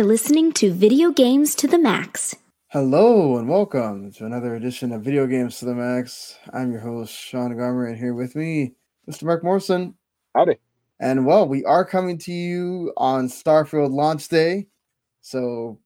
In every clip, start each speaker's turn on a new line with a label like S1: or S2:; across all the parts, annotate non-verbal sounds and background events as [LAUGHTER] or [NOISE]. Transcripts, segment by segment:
S1: are listening to Video Games to the Max.
S2: Hello and welcome to another edition of Video Games to the Max. I'm your host, Sean Garmer, and here with me, Mr. Marc Morrison.
S3: Howdy.
S2: And well, we are coming to you on Starfield launch day. So,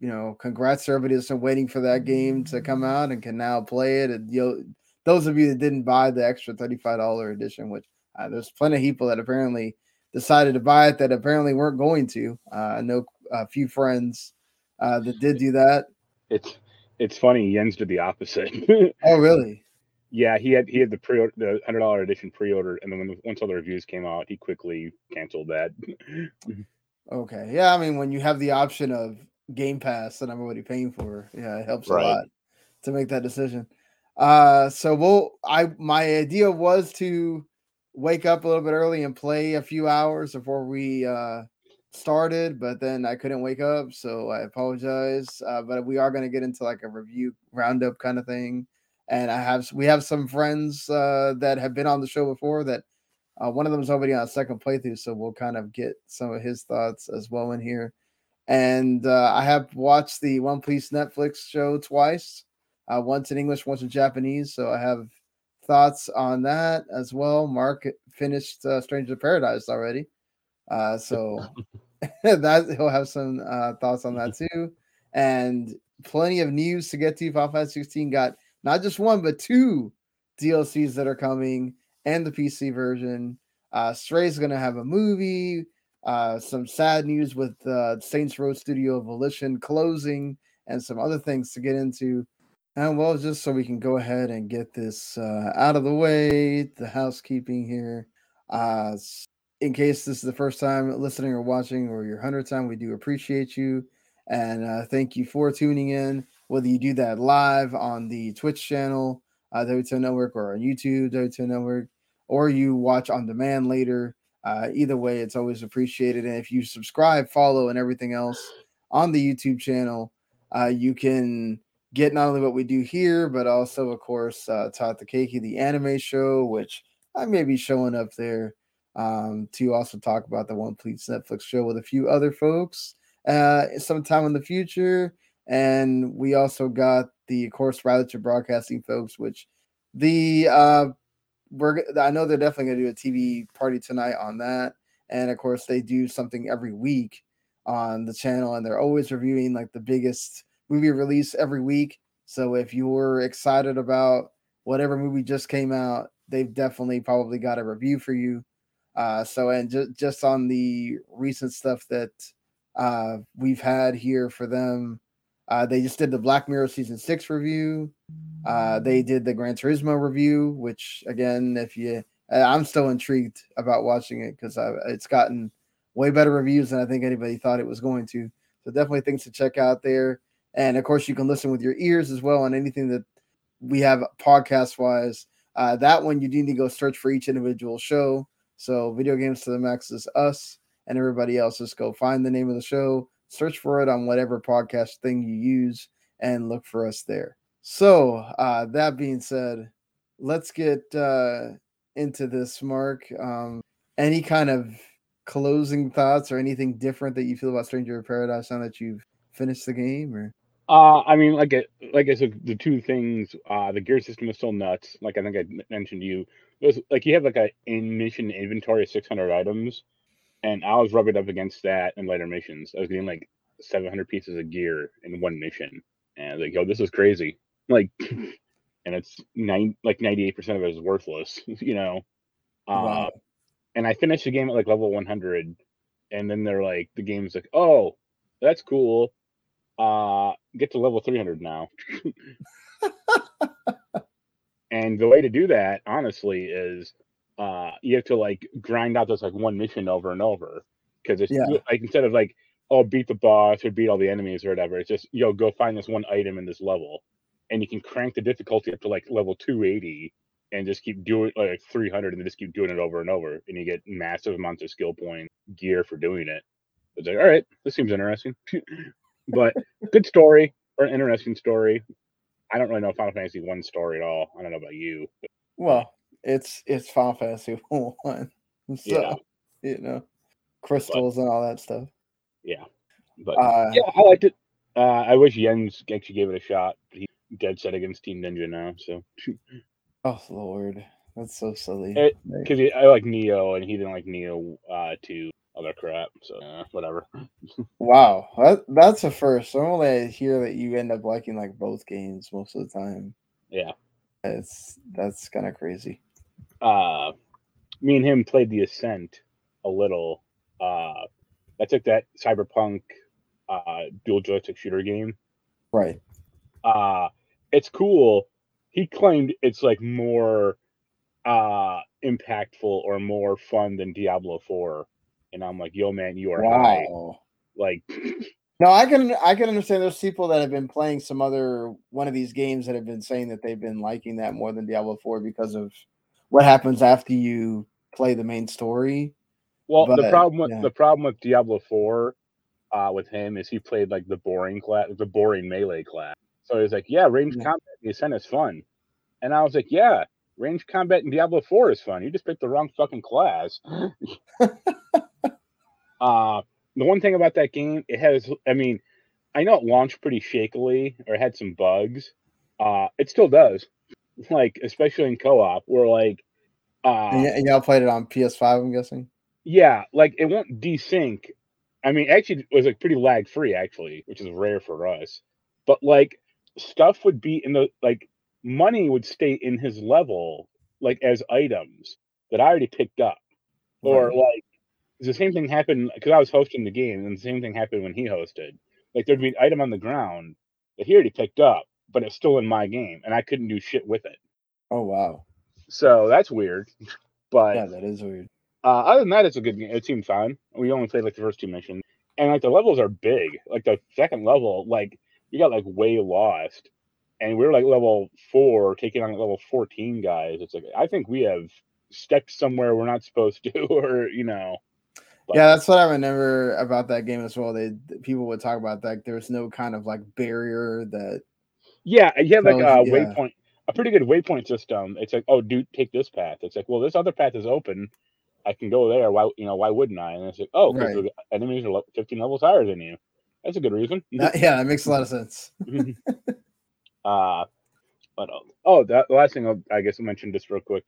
S2: you know, congrats to everybody that's been waiting for that game to come out and can now play it. And you know, those of you that didn't buy the extra $35 edition, which uh, there's plenty of people that apparently decided to buy it that apparently weren't going to. Uh, I know a few friends uh, that did do that.
S3: It's it's funny. Jens did the opposite. [LAUGHS]
S2: oh, really?
S3: Yeah, he had he had the pre the hundred dollar edition pre order, and then when once all the reviews came out, he quickly canceled that. [LAUGHS]
S2: okay, yeah. I mean, when you have the option of Game Pass that I'm already paying for, yeah, it helps right. a lot to make that decision. Uh, so we'll. I my idea was to wake up a little bit early and play a few hours before we uh started, but then I couldn't wake up, so I apologize. Uh, but we are going to get into like a review roundup kind of thing, and I have we have some friends uh, that have been on the show before. That uh, one of them is already on a second playthrough, so we'll kind of get some of his thoughts as well in here. And uh, I have watched the One Piece Netflix show twice, uh, once in English, once in Japanese. So I have thoughts on that as well. Marc finished uh, Stranger Paradise already. Uh, [LAUGHS] so [LAUGHS] that he'll have some uh, thoughts on that too, and plenty of news to get to. Final Fantasy 16 got not just one but two DLCs that are coming, and the PC version. Uh, Stray's going to have a movie. Uh, some sad news with uh, Saints Row Studio Volition closing, and some other things to get into. And well, just so we can go ahead and get this uh, out of the way, the housekeeping here. Uh, in case this is the first time listening or watching or your hundredth time, we do appreciate you and uh, thank you for tuning in. Whether you do that live on the Twitch channel, uh, W2M Network, or on YouTube, W2M Network, or you watch on demand later, uh, either way, it's always appreciated. And if you subscribe, follow, and everything else on the YouTube channel, uh, you can get not only what we do here, but also, of course, uh, Tata Keiki, the anime show, which I may be showing up there um, to also talk about the One Piece Netflix show with a few other folks uh, sometime in the future. And we also got the, of course, Riley Broadcasting folks, which the uh, we're I know they're definitely gonna do a TV party tonight on that. And of course, they do something every week on the channel, and they're always reviewing like the biggest movie release every week. So if you're excited about whatever movie just came out, they've definitely probably got a review for you. Uh, so, and just just on the recent stuff that uh, we've had here for them, uh, they just did the Black Mirror season six review. Uh, they did the Gran Turismo review, which again, if you, I'm still intrigued about watching it because it's gotten way better reviews than I think anybody thought it was going to. So definitely things to check out there. And of course, you can listen with your ears as well on anything that we have podcast wise. Uh, that one you do need to go search for each individual show. So, Video Games to the Max is us, and everybody else just go find the name of the show, search for it on whatever podcast thing you use, and look for us there. So, uh, that being said, let's get uh, into this, Marc. Um, any kind of closing thoughts or anything different that you feel about Stranger of Paradise now that you've finished the game, or?
S3: Uh, I mean, like, it, like I said, the two things, uh, the gear system is still nuts. Like I think I mentioned to you, it was like you have like a in mission inventory of 600 items, and I was rubbing up against that in later missions. I was getting like 700 pieces of gear in one mission, and I was like, yo, this is crazy. Like, [LAUGHS] and it's nine like 98 percent of it is worthless, [LAUGHS] you know. Uh, wow. And I finished the game at like level 100, and then they're like, the game's like, oh, that's cool. Uh, get to level 300 now. And the way to do that, honestly, is uh, you have to like grind out this like one mission over and over because it's yeah. like instead of like oh beat the boss or beat all the enemies or whatever, it's just yo go find this one item in this level, and you can crank the difficulty up to like level 280 and just keep doing like 300 and then just keep doing it over and over, and you get massive amounts of skill point gear for doing it. It's like all right, this seems interesting, [LAUGHS] but good story or an interesting story. I don't really know Final Fantasy one story at all. I don't know about you. But...
S2: Well, it's it's Final Fantasy [LAUGHS] one, so yeah. you know, crystals but, and all that stuff.
S3: Yeah. But uh, yeah, I liked it. Uh, I wish Jens actually gave it a shot. He's dead set against Team Ninja now. So. [LAUGHS]
S2: oh Lord, that's so silly.
S3: Because I like Nioh, and he didn't like Nioh uh, to other crap. So uh, whatever. [LAUGHS]
S2: wow, that, that's a first. Normally, I hear that you end up liking like both games most of the time.
S3: Yeah,
S2: it's that's kind of crazy.
S3: Uh, me and him played the Ascent a little. Uh, I took that Cyberpunk uh, dual joystick shooter game.
S2: Right.
S3: Uh, it's cool. He claimed it's like more uh impactful or more fun than Diablo 4 and I'm like, "Yo, man, you are wow. high." Like,
S2: no, I can I can understand. There's people that have been playing some other one of these games that have been saying that they've been liking that more than Diablo Four because of what happens after you play the main story.
S3: Well, but, the problem with yeah. the problem with Diablo Four, uh, with him is he played like the boring class, the boring melee class. So he's like, "Yeah, range yeah. combat in the Ascent is fun," and I was like, "Yeah." Range combat in Diablo 4 is fun. You just picked the wrong fucking class. [LAUGHS] [LAUGHS] Uh, the one thing about that game, it has, I mean, I know it launched pretty shakily or had some bugs. Uh, it still does. [LAUGHS] Like, especially in co op, where like,
S2: uh, and, y- and y'all played it on PS5, I'm guessing?
S3: Yeah, like it won't desync. I mean, actually, it was like pretty lag free, actually, which is rare for us. But like, stuff would be in the like, money would stay in his level, like as items that I already picked up, or right. like the same thing happened because I was hosting the game, and the same thing happened when he hosted. Like there'd be an item on the ground that he already picked up, but it's still in my game, and I couldn't do shit with it.
S2: Oh wow!
S3: So that's weird. [LAUGHS] But
S2: yeah, that is weird.
S3: Uh, other than that, it's a good game. It seemed fun. We only played like the first two missions, and like the levels are big. Like the second level, like you got like way lost, and we are like level four taking on level fourteen guys. It's like I think we have stepped somewhere we're not supposed [LAUGHS] to, or you know.
S2: Yeah, that's what I remember about that game as well. They people would talk about that. There was no kind of like barrier that.
S3: Yeah, uh, you have like a uh, yeah. waypoint, a pretty good waypoint system. It's like, oh, dude, take this path. It's like, well, this other path is open. I can go there. Why, you know, why wouldn't I? And it's like, oh, because right. the enemies are 15 levels higher than you. That's a good reason. [LAUGHS]
S2: That, yeah, that makes a lot of sense. Mm-hmm. [LAUGHS]
S3: uh, but uh, oh, that the last thing I'll, I guess I mentioned just real quick.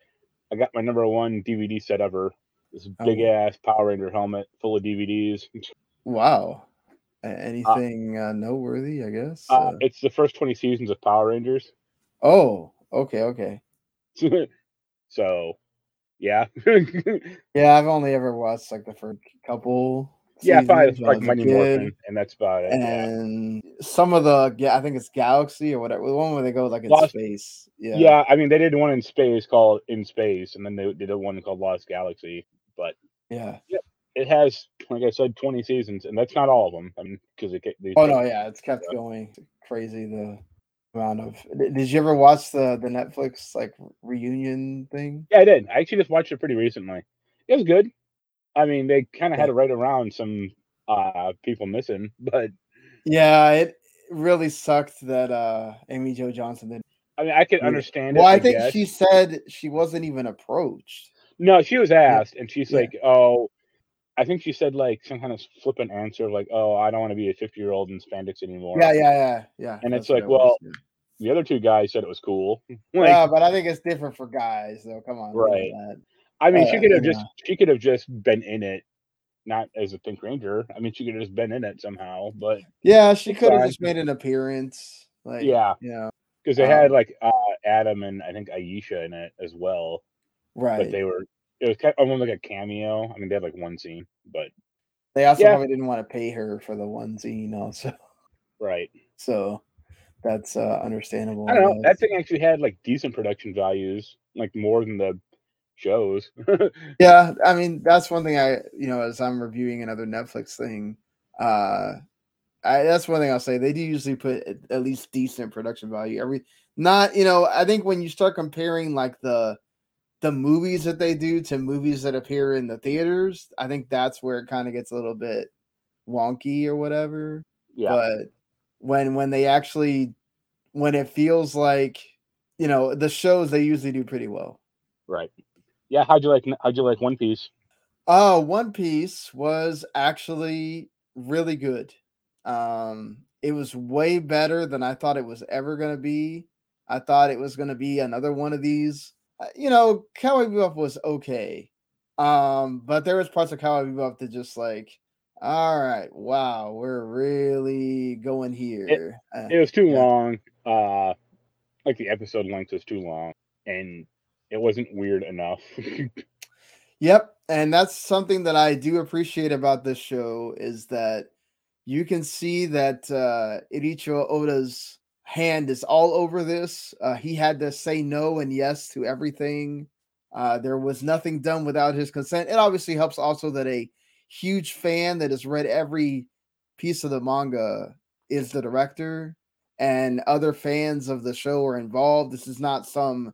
S3: I got my number one DVD set ever this oh. big ass Power Ranger helmet full of DVDs. [LAUGHS]
S2: Wow. Anything uh, uh, noteworthy, I guess?
S3: Uh, uh, it's the first 20 seasons of Power Rangers.
S2: Oh, okay, okay. [LAUGHS]
S3: so, yeah. [LAUGHS]
S2: yeah, I've only ever watched like the first couple.
S3: Yeah, five like Mighty Morphin, and that's about it.
S2: And yeah. some of the, yeah, I think it's Galaxy or whatever. The one where they go like in
S3: Lost,
S2: space.
S3: Yeah. Yeah, I mean, they did one in space called In Space, and then they did a one called Lost Galaxy. But
S2: yeah,
S3: yeah, it has, like I said, twenty seasons, and that's not all of them. I mean, because it.
S2: Oh no, yeah, it's kept going crazy. The amount of. Did you ever watch the the Netflix like reunion thing?
S3: Yeah, I did. I actually just watched it pretty recently. It was good. I mean, they kind of had to right around some uh people missing, [LAUGHS] but
S2: yeah, it really sucked that uh Amy Jo Johnson didn't.
S3: I mean, I could understand.
S2: Well,
S3: it, I,
S2: I think guess. she said she wasn't even approached.
S3: No, she was asked, and she's yeah. like, "Oh, I think she said like some kind of flippant answer, like, "Oh, I don't want to be a fifty-year-old in spandex anymore."
S2: Yeah, yeah, yeah, yeah.
S3: And it's like, well, was, the other two guys said it was cool. [LAUGHS]
S2: like, yeah, but I think it's different for guys, though. Come on,
S3: right? I mean, uh, she could have just know. she could have just been in it, not as a Pink Ranger. I mean, she could have just been in it somehow, but
S2: yeah, she could have just made an appearance. Like,
S3: yeah,
S2: you know,
S3: because they um, had like uh, Adam and I think Aisha in it as well.
S2: Right.
S3: But they were it was kind of almost like a cameo. I mean, they had like one scene, but
S2: they also yeah. probably didn't want to pay her for the one scene, also.
S3: Right.
S2: So that's uh, understandable.
S3: I don't know. That thing actually had like decent production values, like more than the shows. [LAUGHS]
S2: yeah, I mean that's one thing I, you know, as I'm reviewing another Netflix thing, uh, I, that's one thing I'll say. They do usually put at least decent production value. Every not, you know, I think when you start comparing like the the movies that they do to movies that appear in the theaters, I think that's where it kind of gets a little bit wonky or whatever.
S3: Yeah.
S2: But when when they actually when it feels like you know the shows they usually do pretty well.
S3: Right. Yeah. How'd you like? How'd you like One Piece?
S2: Oh, One Piece was actually really good. Um, it was way better than I thought it was ever going to be. I thought it was going to be another one of these. Uh, you know, Cowboy Bebop was okay, um, but there was parts of Cowboy Bebop that just like, all right, wow, we're really going here.
S3: It, uh, it was too yeah. long. Uh, like the episode length was too long, and it wasn't weird enough. [LAUGHS]
S2: yep, and that's something that I do appreciate about this show is that you can see that uh, Eiichiro Oda's hand is all over this. Uh, he had to say no and yes to everything. Uh, there was nothing done without his consent. It obviously helps also that a huge fan that has read every piece of the manga is the director, and other fans of the show are involved. This is not some,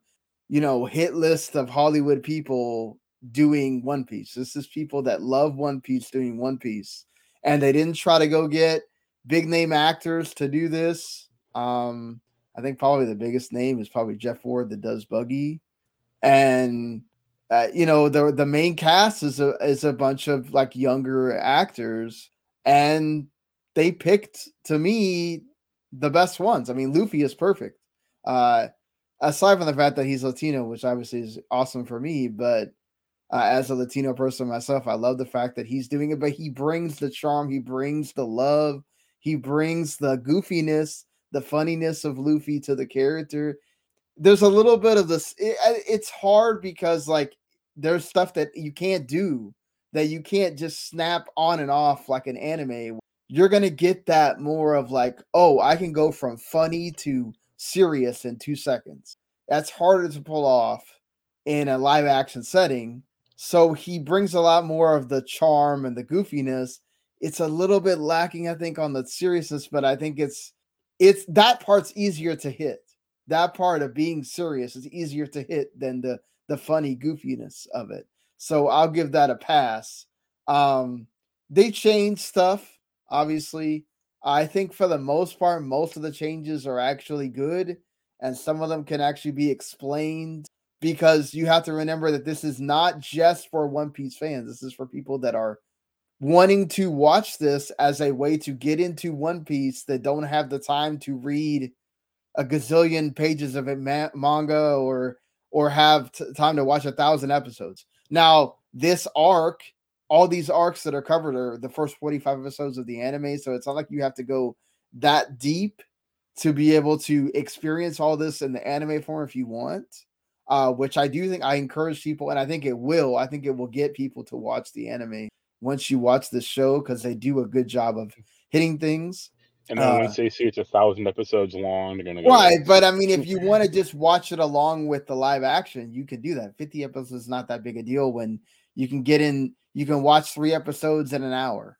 S2: you know, hit list of Hollywood people doing One Piece. This is people that love One Piece doing One Piece and they didn't try to go get big name actors to do this. Um, I think probably the biggest name is probably Jeff Ward that does Buggy, and uh, you know the the main cast is a is a bunch of like younger actors, and they picked to me the best ones. I mean, Luffy is perfect. Uh, aside from the fact that he's Latino, which obviously is awesome for me, but uh, as a Latino person myself, I love the fact that he's doing it, but he brings the charm, he brings the love, he brings the goofiness, the funniness of Luffy to the character. There's a little bit of this. It, it's hard because like there's stuff that you can't do that you can't just snap on and off like an anime. You're gonna get that more of like, oh, I can go from funny to serious in two seconds. That's harder to pull off in a live action setting so he brings a lot more of the charm and the goofiness. It's a little bit lacking, I think, on the seriousness, but I think it's it's that part's easier to hit. That part of being serious is easier to hit than the the funny goofiness of it. So I'll give that a pass. Um, they changed stuff, obviously. I think for the most part, most of the changes are actually good, and some of them can actually be explained because you have to remember that this is not just for One Piece fans. This is for people that are wanting to watch this as a way to get into One Piece that don't have the time to read a gazillion pages of it ma- manga or or have t- time to watch a thousand episodes. Now, this arc, all these arcs that are covered are the first 45 episodes of the anime, so it's not like you have to go that deep to be able to experience all this in the anime form if you want uh, which I do think I encourage people, and I think it will. I think it will get people to watch the anime once you watch the show because they do a good job of hitting things.
S3: And then uh, once they see it's a thousand episodes long, they're gonna
S2: go right. But I mean, if you [LAUGHS] want to just watch it along with the live action, you can do that. Fifty episodes is not that big a deal when you can get in. You can watch three episodes in an hour.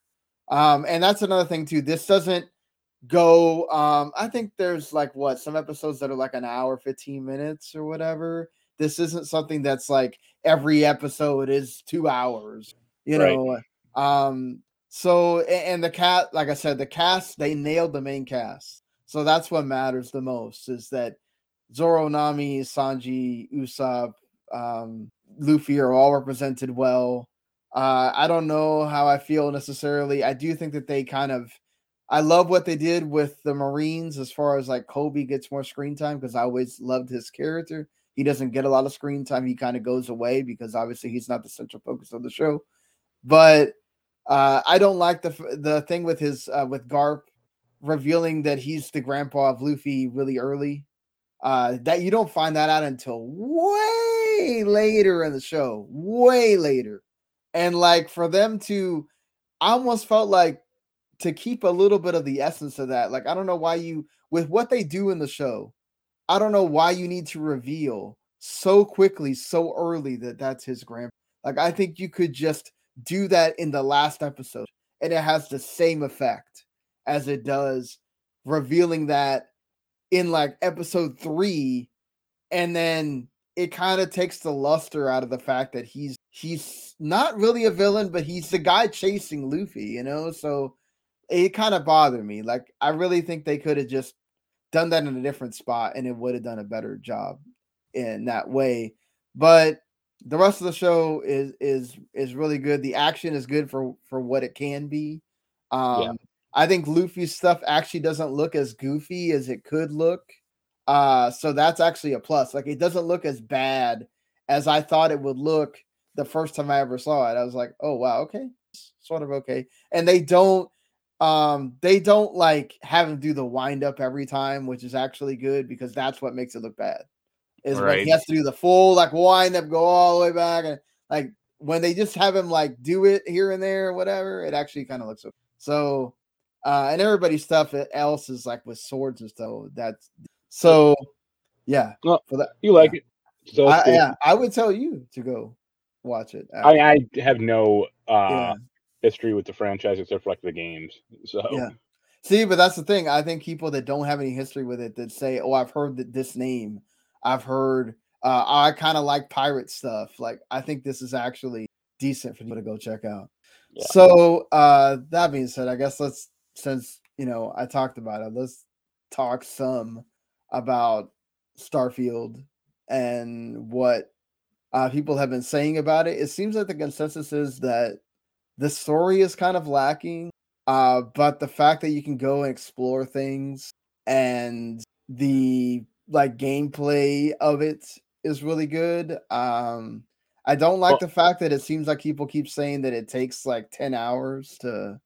S2: Um, and that's another thing too. This doesn't go. Um, I think there's like what some episodes that are like an hour, fifteen minutes or whatever. This isn't something that's like every episode is two hours, you right. Um, so and the cat, like I said, the cast they nailed the main cast. So that's what matters the most is that Zoro, Nami, Sanji, Usopp, um, Luffy are all represented well. Uh, I don't know how I feel necessarily. I do think that they kind of I love what they did with the Marines as far as like Koby gets more screen time because I always loved his character. He doesn't get a lot of screen time. He kind of goes away because obviously he's not the central focus of the show. But uh, I don't like the the thing with his uh, with Garp revealing that he's the grandpa of Luffy really early. Uh, that you don't find that out until way later in the show, way later. And like for them to, I almost felt like to keep a little bit of the essence of that. Like I don't know why you with what they do in the show, I don't know why you need to reveal so quickly, so early that that's his grandpa. Like, I think you could just do that in the last episode and it has the same effect as it does revealing that in like episode three. And then it kind of takes the luster out of the fact that he's he's not really a villain, but he's the guy chasing Luffy, you know? So it kind of bothered me. Like, I really think they could have just done that in a different spot and it would have done a better job in that way. But the rest of the show is is is really good. The action is good for for what it can be. Um yeah. I think Luffy's stuff actually doesn't look as goofy as it could look. Uh, so that's actually a plus. Like it doesn't look as bad as I thought it would look the first time I ever saw it. I was like, oh wow, okay, sort of okay. And they don't um they don't like have him do the wind up every time, which is actually good because that's what makes it look bad. Is right. when he has to do the full like wind up, go all the way back, and like when they just have him like do it here and there, or whatever, it actually kind of looks so. so uh, and everybody's stuff else is like with swords and stuff. That's so, yeah.
S3: Well, for that, you like
S2: yeah.
S3: it. So
S2: I, yeah, I would tell you to go watch it.
S3: I, I have no uh, yeah. history with the franchise except for like the games. So
S2: yeah. See, but that's the thing. I think people that don't have any history with it that say, "Oh, I've heard that this name. I've heard. Uh, I kind of like pirate stuff. Like, I think this is actually decent for people to go check out." Yeah. So, uh, that being said, I guess let's since you know I talked about it, let's talk some about Starfield and what uh, people have been saying about it. It seems like the consensus is that the story is kind of lacking, uh, but the fact that you can go and explore things and the like gameplay of it is really good. Um, I don't like well, the fact that it seems like people keep saying that it takes like 10 hours to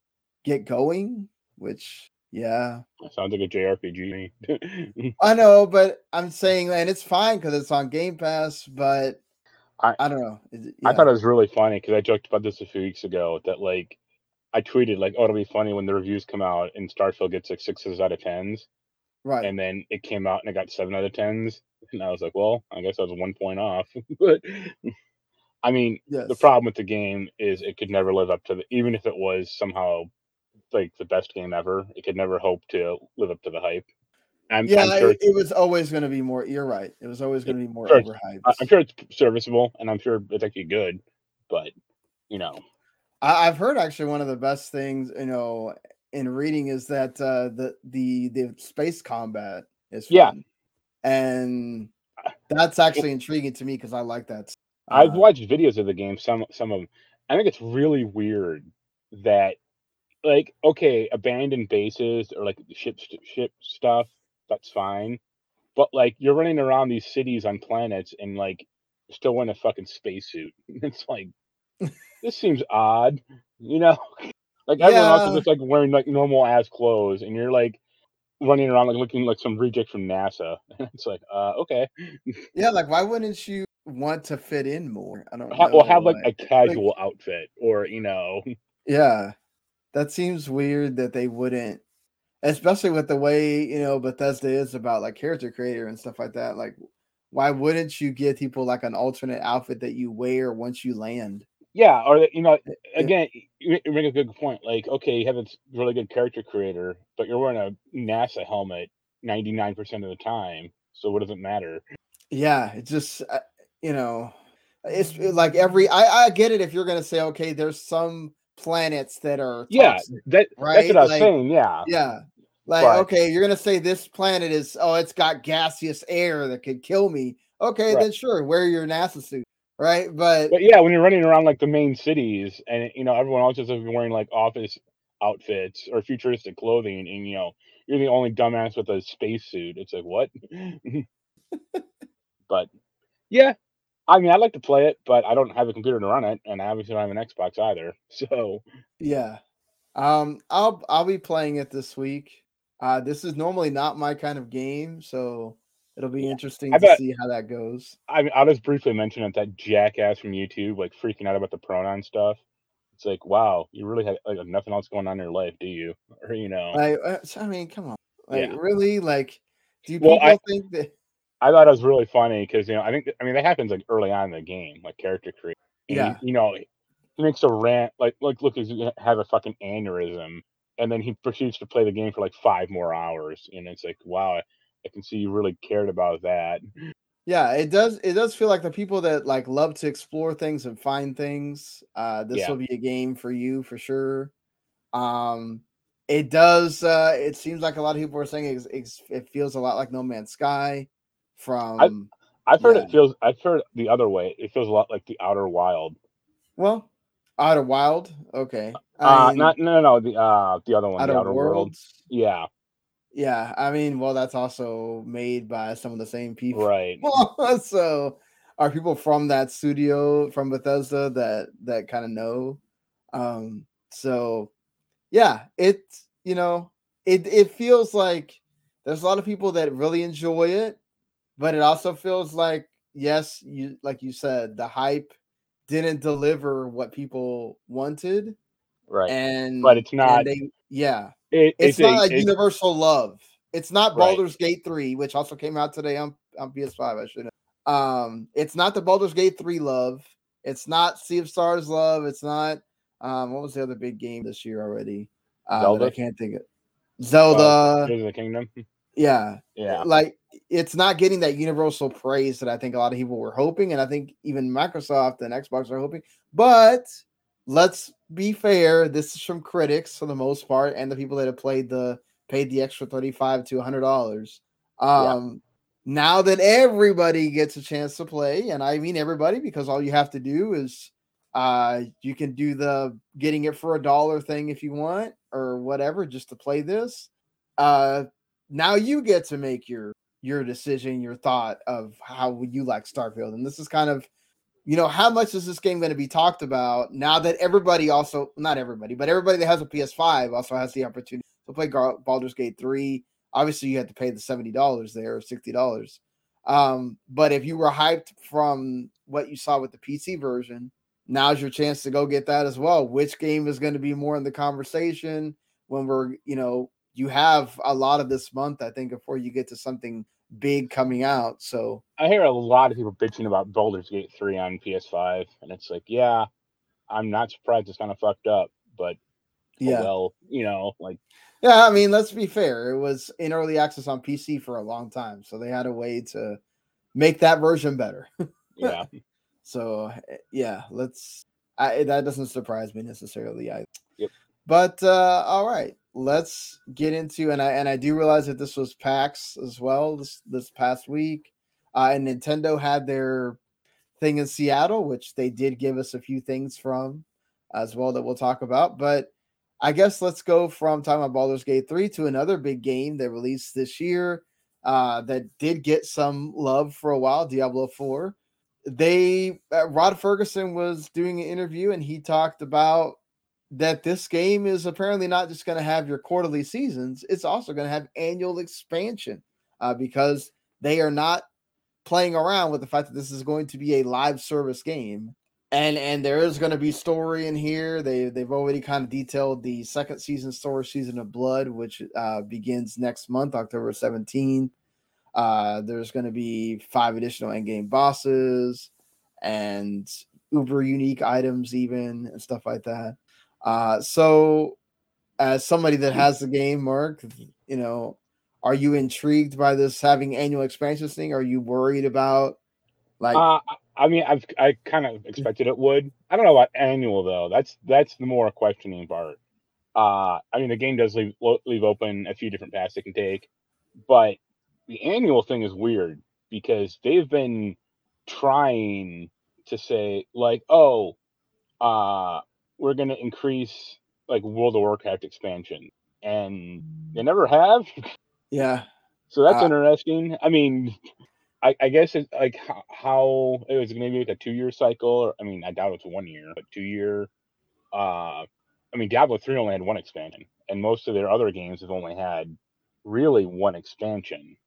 S2: get going, which yeah.
S3: Sounds like a JRPG. [LAUGHS]
S2: I know, but I'm saying, and it's fine because it's on Game Pass, but I, I don't know.
S3: Yeah. I thought it was really funny because I joked about this a few weeks ago that like I tweeted like, "Oh, it'll be funny when the reviews come out and Starfield gets like sixes out of tens." Right. And then it came out and it got seven out of tens, and I was like, "Well, I guess I was one point off." [LAUGHS] but I mean, yes. the problem with the game is it could never live up to the even if it was somehow like the best game ever. It could never hope to live up to the hype.
S2: I'm, yeah, I'm sure it, it, was always going to be more. You're right. It was always going to be more sure overhyped.
S3: I'm sure it's serviceable, and I'm sure it's actually good. But you know,
S2: I, have heard actually one of the best things you know in reading is that uh, the the the space combat is fun. yeah, and that's actually intriguing to me because I like that.
S3: Uh, I've watched videos of the game. Some some of them. I think it's really weird that like okay, abandoned bases or like ship ship stuff, that's fine. But like you're running around these cities on planets and like still wearing a fucking spacesuit. [LAUGHS] It's like [LAUGHS] this seems odd, you know? [LAUGHS] Like everyone else is just like wearing like normal ass clothes, and you're like running around like looking like some reject from NASA. [LAUGHS] it's like, uh, okay.
S2: Yeah, like why wouldn't you want to fit in more? I don't
S3: know. Well, have like, like a casual like, outfit, or you know.
S2: Yeah, that seems weird that they wouldn't especially with the way you know Bethesda is about like character creator and stuff like that. Like, why wouldn't you give people like an alternate outfit that you wear once you land?
S3: Yeah, or you know, eh, eh, eh. again, you make a good point. Like, okay, you have this really good character creator, but you're wearing a NASA helmet ninety nine percent of the time. So what does it matter?
S2: Yeah, it just uh, you know, it's like every I I get it if you're gonna say okay, there's some planets that are
S3: toxic, yeah that, right that's what I was like, saying yeah
S2: yeah like but, okay you're gonna say this planet is oh it's got gaseous air that could kill me okay right. then sure wear your NASA suit right but
S3: but yeah when you're running around like the main cities and you know everyone else is wearing like office outfits or futuristic clothing and you know you're the only dumbass with a spacesuit it's like what [LAUGHS] but yeah I mean, I'd like to play it, but I don't have a computer to run it, and I obviously don't have an Xbox either. [LAUGHS] So
S2: yeah, um, I'll I'll be playing it this week. Uh, this is normally not my kind of game, so it'll be interesting I to bet, see how that goes.
S3: I mean, I'll just briefly mention it, that jackass from YouTube, like freaking out about the pronoun stuff. It's like, wow, you really have like nothing else going on in your life, do you? [LAUGHS] Or you know,
S2: I, uh, I mean, come on, like yeah. really, like, do well, people I, think that?
S3: I thought it was really funny because you know I think I mean that happens like early on in the game, like character creation.
S2: Yeah,
S3: you know, he makes a rant like like look, he's gonna have a fucking aneurysm, and then he proceeds to play the game for like five more hours, and it's like wow, I can see you really cared about that.
S2: Yeah, it does. It does feel like the people that like love to explore things and find things. Uh, this yeah. will be a game for you for sure. Um, it does. Uh, it seems like a lot of people are saying it's, it feels a lot like No Man's Sky from
S3: I've, I've heard yeah. it feels I've heard the other way. It feels a lot like the Outer Wild.
S2: Well, Outer Wild. Okay.
S3: I uh, mean, not no no the uh the other one, Outer, the Outer Worlds. Worlds. Yeah.
S2: Yeah, I mean, well, that's also made by some of the same people,
S3: right? [LAUGHS]
S2: so, are people from that studio from Bethesda that that kind of know? Um, so, yeah, it you know it it feels like there's a lot of people that really enjoy it, but it also feels like yes, you like you said, the hype didn't deliver what people wanted,
S3: right?
S2: And
S3: but it's not.
S2: They, yeah,
S3: it,
S2: it's, it's, not a, universal love. It's not Baldur's right. Gate 3, which also came out today on, on PS5. I should know. Um, it's not the Baldur's Gate 3 love. It's not Sea of Stars love. It's not um, what was the other big game this year already? Uh, Zelda. I can't think of Zelda. Uh,
S3: the Kingdom.
S2: Yeah.
S3: Yeah.
S2: Like it's not getting that universal praise that I think a lot of people were hoping, and I think even Microsoft and Xbox are hoping. But let's be fair, this is from critics for the most part, and the people that have played the paid the extra 35 to 100 dollars. Um yeah. now that everybody gets a chance to play, and I mean everybody because all you have to do is uh you can do the getting it for a dollar thing if you want or whatever just to play this. Uh now you get to make your your decision, your thought of how you like Starfield. And this is kind of, you know, how much is this game going to be talked about now that everybody also, not everybody, but everybody that has a PS5 also has the opportunity to play Baldur's Gate 3. Obviously, you had to pay the $70 there or $60. Um, but if you were hyped from what you saw with the PC version, now's your chance to go get that as well. Which game is going to be more in the conversation when we're, you know, you have a lot of this month, I think, before you get to something big coming out. So
S3: I hear a lot of people bitching about Baldur's Gate 3 on PS5, and it's like, yeah, I'm not surprised it's kind of fucked up, but oh yeah, well, you know, like
S2: yeah, I mean, let's be fair. It was in early access on PC for a long time, so they had a way to make that version better. [LAUGHS]
S3: yeah.
S2: So eh, yeah, let's. I, that doesn't surprise me necessarily either.
S3: Yep.
S2: But uh, all right, let's get into and I and I do realize that this was PAX as well this this past week. Uh, and Nintendo had their thing in Seattle, which they did give us a few things from as well that we'll talk about. But I guess let's go from talking about Baldur's Gate 3 to another big game that released this year uh, that did get some love for a while, Diablo 4. They uh, Rod Fergusson was doing an interview and he talked about that this game is apparently not just going to have your quarterly seasons, it's also going to have annual expansion uh, because they are not playing around with the fact that this is going to be a live service game. And and there is going to be story in here. They they've already kind of detailed the second season story, Season of Blood, which uh, begins next month, October 17th. Uh, there's going to be five additional end game bosses and uber unique items, even and stuff like that. Uh, so, as somebody that has the game, Marc, you know, are you intrigued by this having annual expansions thing? Are you worried about like?
S3: Uh, I mean, I've I kind of expected it would. I don't know about annual though. That's that's the more questioning part. Uh, I mean, the game does leave leave open a few different paths it can take, but the annual thing is weird because they've been trying to say like, oh, uh, we're going to increase like World of Warcraft expansion, and they never have. [LAUGHS]
S2: Yeah.
S3: So that's uh, interesting. I mean, I, I guess it's like how, how it was going to be like a two year cycle. Or, I mean, I doubt it's one year, but two year. Uh, I mean, Diablo three only had one expansion, and most of their other games have only had really one expansion.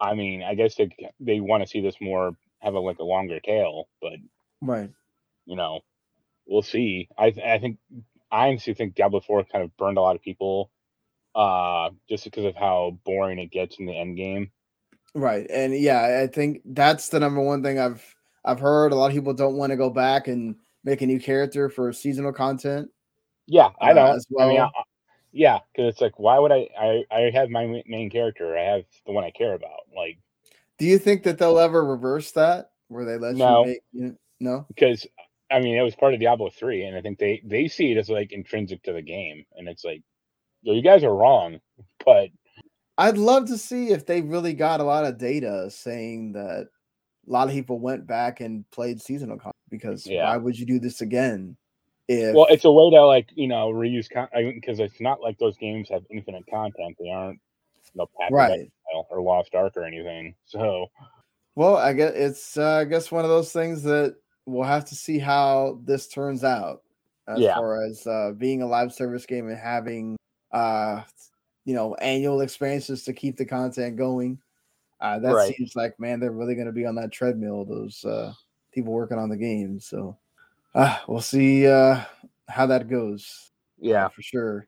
S3: I mean, I guess they they want to see this more have a like a longer tail, but
S2: right,
S3: you know, we'll see. I I think I honestly think Diablo Four kind of burned a lot of people, uh, just because of how boring it gets in the end game.
S2: Right, and yeah, I think that's the number one thing I've I've heard. A lot of people don't want to go back and make a new character for seasonal content.
S3: Yeah, I know. Uh, well. I mean, I, yeah, because it's like, why would I, I? I have my main character. I have the one I care about. Like,
S2: do you think that they'll ever reverse that, where they let no, you make? You know, no,
S3: because I mean, it was part of Diablo three, and I think they they see it as like intrinsic to the game, and it's like, you guys are wrong, but
S2: I'd love to see if they really got a lot of data saying that a lot of people went back and played seasonal content because yeah. why would you do this again? If,
S3: well, it's a way to like you know reuse content because con- it's not like those games have infinite content. They aren't you know,
S2: right
S3: or Lost Ark or anything. So,
S2: well, I guess it's uh, I guess one of those things that we'll have to see how this turns out as yeah. far as uh, being a live service game and having uh, you know annual experiences to keep the content going. Uh, that right. seems like man, they're really going to be on that treadmill. Those uh, people working on the game. So uh, we'll see uh, how that goes.
S3: Yeah,
S2: for sure.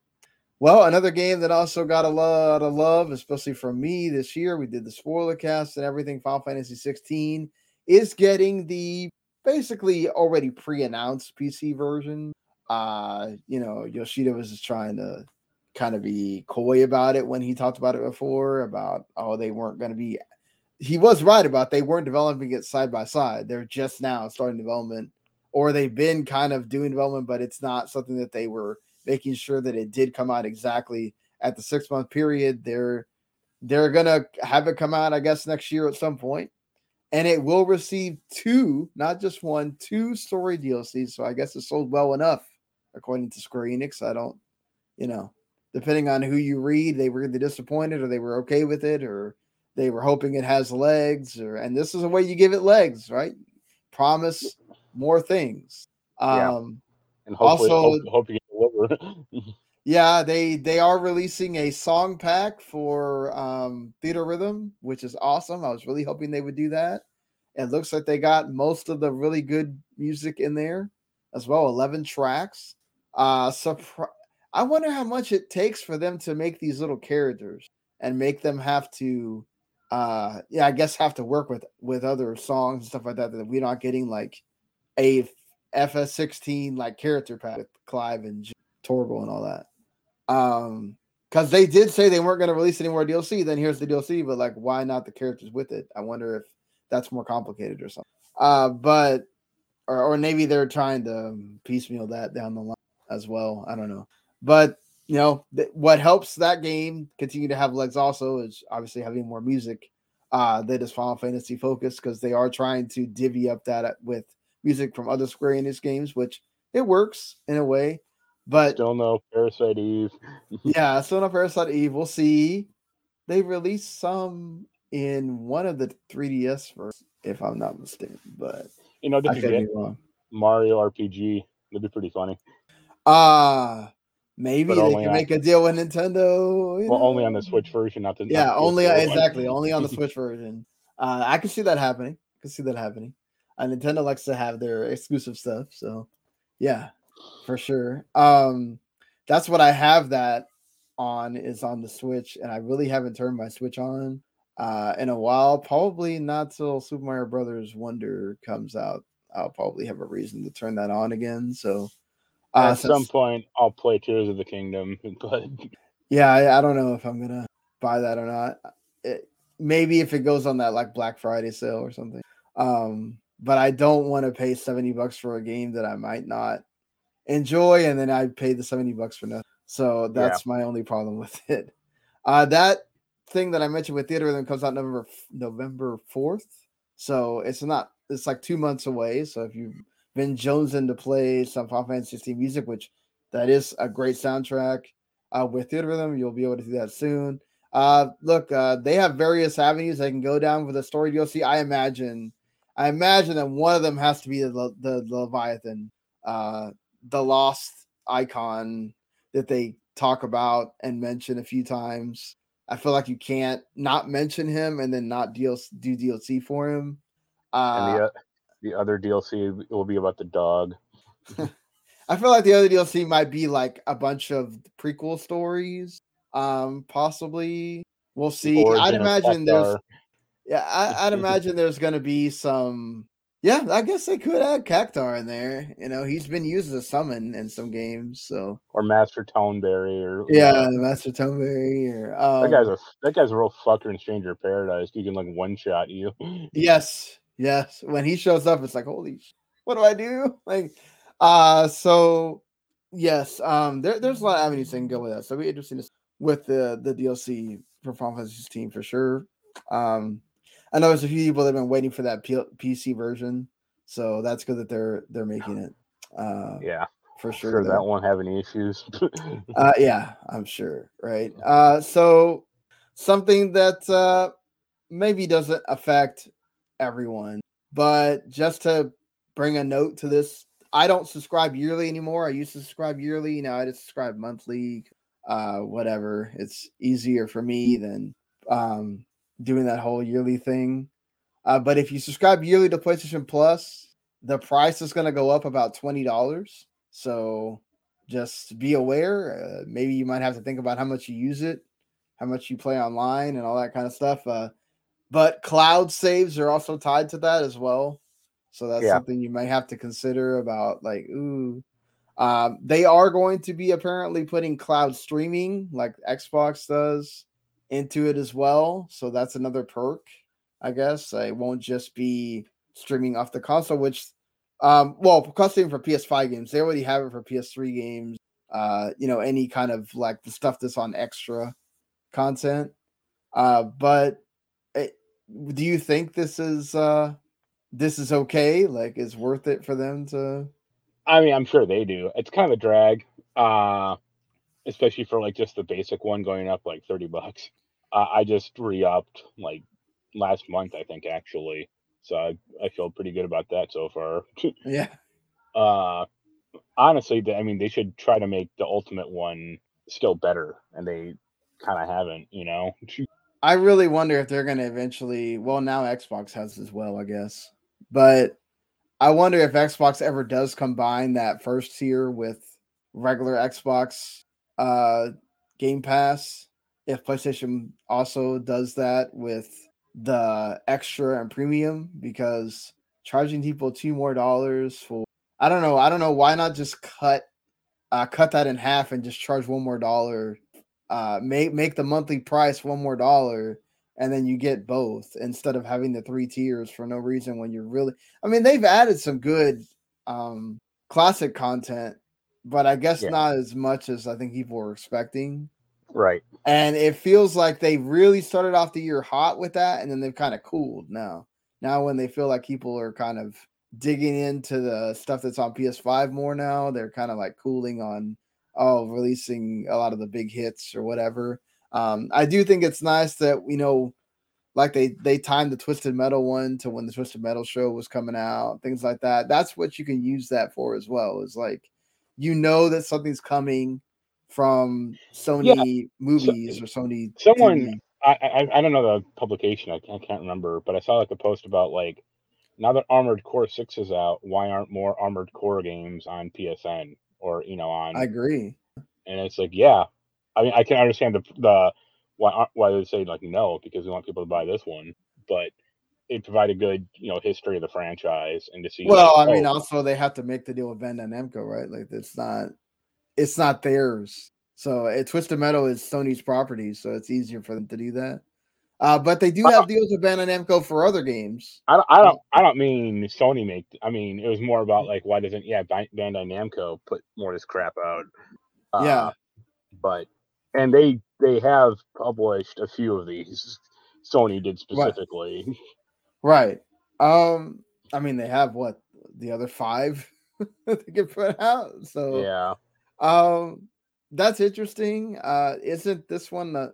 S2: Well, another game that also got a lot of love, especially from me this year. We did the spoiler cast and everything. Final Fantasy 16 is getting the basically already pre-announced PC version. Uh, you know, Yoshida was just trying to kind of be coy about it when he talked about it before about oh they weren't going to be he was right about they weren't developing it side by side. They're just now starting development or they've been kind of doing development but it's not something that they were making sure that it did come out exactly at the 6 month period. They're they're to have it come out I guess next year at some point and it will receive two, not just one, two story DLCs. So I guess it sold well enough, according to Square Enix. I don't, you know, depending on who you read, they were either disappointed or they were okay with it or they were hoping it has legs. Or and this is a way you give it legs, right? Promise more things. Yeah. Um,
S3: and also, hope, hope you get [LAUGHS]
S2: Yeah, they they are releasing a song pack for um, Theatrhythm, which is awesome. I was really hoping they would do that. It looks like they got most of the really good music in there as well. Eleven tracks. Uh, surpri- I wonder how much it takes for them to make these little characters and make them have to, uh, yeah, I guess have to work with with other songs and stuff like that. That we're not getting like a FF16 like character pack with Clive and Torgal and all that. Um, because they did say they weren't going to release any more DLC. Then here's the DLC, but like, why not the characters with it? I wonder if that's more complicated or something. Uh, but or or maybe they're trying to piecemeal that down the line as well. I don't know, but you know th- what helps that game continue to have legs also is obviously having more music uh that is Final Fantasy focused because they are trying to divvy up that with music from other Square Enix games, which it works in a way. But
S3: still no Parasite Eve. [LAUGHS]
S2: yeah, still no Parasite Eve. We'll see. They released some in one of the 3DS first, if I'm not mistaken. But
S3: you know, you get Mario RPG? That'd be pretty funny.
S2: Ah, uh, maybe but they can on, make a deal with Nintendo.
S3: Well, know? only on the Switch version, not the
S2: yeah,
S3: not
S2: only exactly, only on the Switch [LAUGHS] version. Uh, I can see that happening. I can see that happening. Uh, Nintendo likes to have their exclusive stuff, so yeah, for sure. Um, that's what I have that on is on the Switch, and I really haven't turned my Switch on uh, in a while. Probably not till Super Mario Brothers Wonder comes out. I'll probably have a reason to turn that on again. So
S3: uh, at since, some point, I'll play Tears of the Kingdom. [LAUGHS] But
S2: yeah, I, I, don't know if I'm gonna buy that or not. It, maybe if it goes on that like Black Friday sale or something. Um, but I don't want to pay 70 bucks for a game that I might not enjoy, and then I pay the 70 bucks for nothing. So that's yeah. my only problem [LAUGHS] with it. Uh, that thing that I mentioned with Theatrhythm comes out November November 4th. So it's not it's like two months away. So if you've been jonesing to play some Final Fantasy 16 music, which that is a great soundtrack uh, with Theatrhythm, you'll be able to do that soon. Uh, look, uh, they have various avenues they can go down with the story DLC. I imagine, I imagine that one of them has to be the the, the Leviathan uh, the lost icon that they talk about and mention a few times. I feel like you can't not mention him and then not deal do DLC for him.
S3: Uh, and the, uh, the other DLC will be about the dog. [LAUGHS]
S2: I feel like the other DLC might be like a bunch of prequel stories. Um, possibly we'll see. I'd imagine there's yeah, I, I'd [LAUGHS] imagine there's gonna be some yeah, I guess they could add Cactuar in there. You know, he's been used as a summon in some games, so
S3: or Master Tonberry, or
S2: yeah, Master Tonberry, or um,
S3: that guy's a that guy's a real fucker in Stranger Paradise. You can like one shot you. [LAUGHS]
S2: yes, yes. When he shows up, it's like holy, what do I do? [LAUGHS] Like, uh, so yes, um, there, there's a lot of avenues that can go with that. So we interesting with the the DLC for Final Fantasy team for sure. Um, I know there's a few people that have been waiting for that P- PC version, so that's good that they're they're making it. Uh,
S3: yeah,
S2: for sure.
S3: sure that won't have any issues.
S2: uh, yeah, I'm sure. Right. Uh, so something that uh, maybe doesn't affect everyone, but just to bring a note to this, I don't subscribe yearly anymore. I used to subscribe yearly. Now I just subscribe monthly. Uh, whatever. It's easier for me than um, doing that whole yearly thing. Uh, but if you subscribe yearly to PlayStation Plus, the price is going to go up about twenty dollars. So just be aware. Uh, maybe you might have to think about how much you use it, how much you play online, and all that kind of stuff. Uh, but cloud saves are also tied to that as well. So that's yeah. something you might have to consider about like, ooh. Um, they are going to be apparently putting cloud streaming like Xbox does into it as well. So that's another perk, I guess. It won't just be streaming off the console, which um, well, custom for PS5 games, they already have it for PS3 games. Uh, you know, any kind of like the stuff that's on extra content. Uh, but it, eh, do you think this is uh this is okay? Like, is worth it for them to?
S3: I mean, I'm sure they do. It's kind of a drag, uh, especially for like just the basic one going up like thirty bucks. Uh, I just re-upped like last month, I think actually. So I, I feel pretty good about that so far. [LAUGHS]
S2: yeah.
S3: Uh, honestly, I mean, they should try to make the ultimate one still better, and they kind of haven't, you know. [LAUGHS]
S2: I really wonder if they're going to eventually. Well, now Xbox has as well, I guess. But I wonder if Xbox ever does combine that first tier with regular Xbox uh, Game Pass. If PlayStation also does that with the extra and premium because charging people two more dollars for I don't know. I don't know why not just cut uh cut that in half and just charge one more dollar. Uh make make the monthly price one more dollar and then you get both instead of having the three tiers for no reason when you're really I mean they've added some good um classic content, but I guess yeah. not as much as I think people were expecting.
S3: Right.
S2: And it feels like they really started off the year hot with that, and then they've kind of cooled now. Now, when they feel like people are kind of digging into the stuff that's on PS5 more now, they're kind of like cooling on oh, releasing a lot of the big hits or whatever. Um, I do think it's nice that you know, like they they timed the Twisted Metal one to when the Twisted Metal show was coming out, things like that. That's what you can use that for as well. Is like you know that something's coming from Sony yeah. movies so, or Sony.
S3: Someone, I, I, I don't know the publication. I, I can't remember, but I saw like a post about like now that Armored Core Six is out, why aren't more Armored Core games on PSN or you know on?
S2: I agree.
S3: And it's like, yeah, I mean, I can understand the the why why they say like no because we want people to buy this one, but it provide a good you know history of the franchise and to see.
S2: Well, like, I mean, oh, also they have to make the deal with Bandai Namco, right? Like it's not it's not theirs. So it, Twisted Metal is Sony's property, so it's easier for them to do that. Uh, but they do have deals with Bandai Namco for other games.
S3: I don't, I don't, I don't mean Sony make. I mean, it was more about like why doesn't yeah Bandai Namco put more of this crap out?
S2: Uh, yeah,
S3: but and they they have published a few of these. Sony did specifically.
S2: Right. Right. Um. I mean, they have what the other five [LAUGHS] they can put out. So
S3: yeah.
S2: Um, that's interesting. Uh, isn't this one the?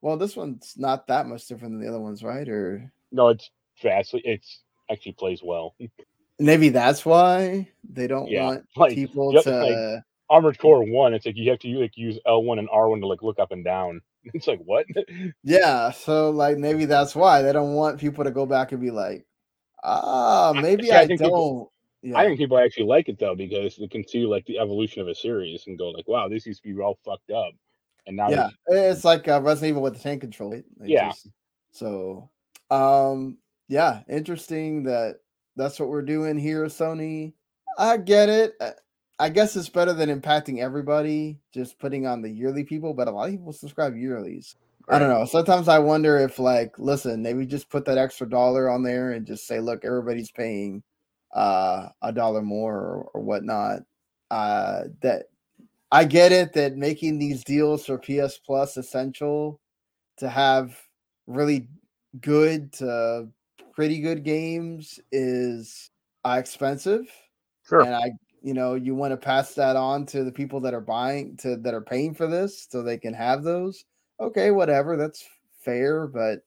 S2: Well, this one's not that much different than the other ones, right? Or
S3: no, it's vastly. It's actually plays well. [LAUGHS]
S2: Maybe that's why they don't yeah. want [LAUGHS] like, people to. Like,
S3: Armored Core One, it's like you have to like use L one and R one to like look up and down. [LAUGHS] It's like what?
S2: yeah, so like maybe that's why they don't want people to go back and be like, ah, maybe I, I don't. People,
S3: yeah. I think people actually like it though because they can see like the evolution of a series and go like, "Wow, this used to be all fucked up," and now
S2: yeah, it's like uh, Resident Evil with the tank control. Like
S3: yeah. Just,
S2: so, um, yeah, interesting that that's what we're doing here, Sony. I get it. I guess it's better than impacting everybody, just putting on the yearly people. But a lot of people subscribe yearlies. Right. I don't know. Sometimes I wonder if, like, listen, maybe just put that extra dollar on there and just say, look, everybody's paying uh, a dollar more or, or whatnot. Uh, that I get it that making these deals for PS Plus essential to have really good to pretty good games is uh, expensive.
S3: Sure.
S2: And I you know, you want to pass that on to the people that are buying to that are paying for this so they can have those. Okay, whatever, that's fair, but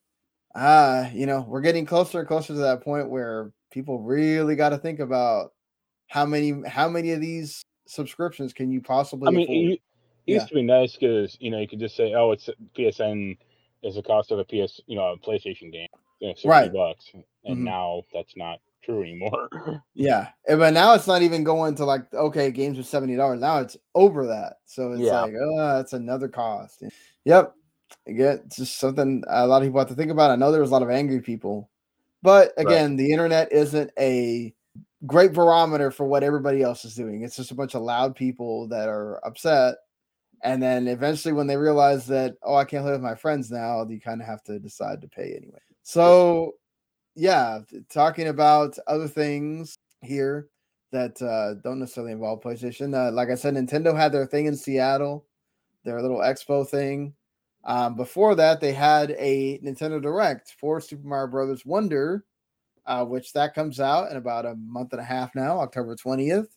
S2: ah, uh, you know, we're getting closer and closer to that point where people really got to think about how many how many of these subscriptions can you possibly
S3: I mean, it, it used to be nice because you know you could just say, "Oh, it's PSN is the cost of a PS, you know, a PlayStation game, you know, sixty right. bucks," and mm-hmm. now that's not true anymore. [LAUGHS]
S2: yeah, but now it's not even going to like okay, games are seventy dollars. Now it's over that, so it's yeah. like oh, that's another cost. Yep, again, it's just something a lot of people have to think about. I know there was a lot of angry people, but again, right. the internet isn't a great barometer for what everybody else is doing. It's just a bunch of loud people that are upset. And then eventually, when they realize that, oh, I can't live with my friends now, you kind of have to decide to pay anyway. So, yeah, talking about other things here that uh, don't necessarily involve PlayStation. Uh, like I said, Nintendo had their thing in Seattle, their little expo thing. Um, before that, they had a Nintendo Direct for Super Mario Brothers Wonder, uh, which that comes out in about a month and a half now, October 20th.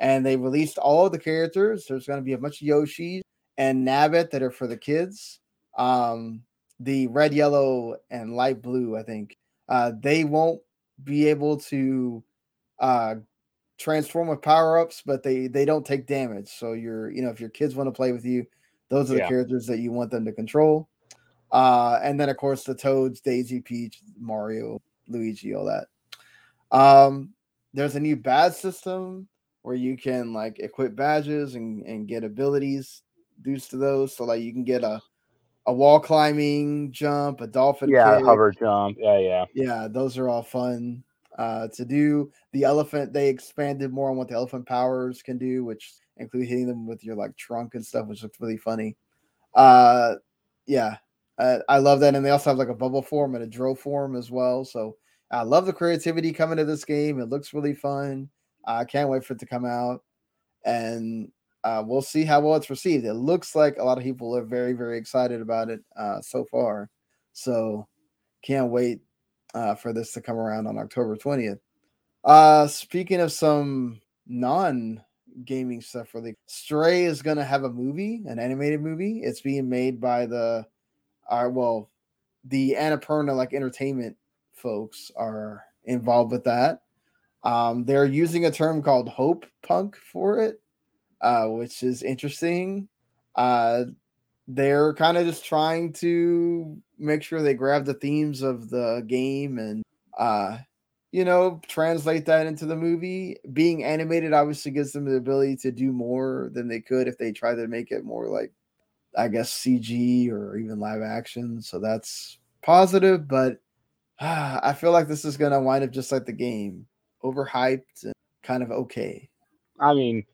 S2: And they released all the characters. There's going to be a bunch of Yoshi and Nabbit that are for the kids. Um, the red, yellow, and light blue, I think, uh, they won't be able to uh, transform with power ups, but they they don't take damage. So you're you know if your kids want to play with you, those are the yeah. characters that you want them to control. Uh, and then of course the Toads, Daisy, Peach, Mario, Luigi, all that. Um, there's a new badge system where you can like equip badges and, and get abilities due to those. So like you can get a a wall climbing jump, a dolphin.
S3: Yeah, kick. hover jump. Yeah, yeah.
S2: Yeah, those are all fun uh, to do. The elephant, they expanded more on what the elephant powers can do, which include hitting them with your like trunk and stuff, which looks really funny. Uh, yeah, uh, I love that, and they also have like a bubble form and a drill form as well. So I love the creativity coming to this game. It looks really fun. I can't wait for it to come out, and uh, we'll see how well it's received. It looks like a lot of people are very, very excited about it uh, so far. So can't wait uh, for this to come around on October 20th. Uh, speaking of some non gaming stuff, really, Stray is going to have a movie, an animated movie. It's being made by the are well, the Annapurna like entertainment folks are involved with that. Um, they're using a term called hope punk for it, uh, which is interesting. Uh, they're kind of just trying to make sure they grab the themes of the game and uh, you know translate that into the movie. Being animated obviously gives them the ability to do more than they could if they try to make it more like I guess CG or even live action. So that's positive, but uh, I feel like this is going to wind up just like the game, overhyped and kind of okay.
S3: I mean,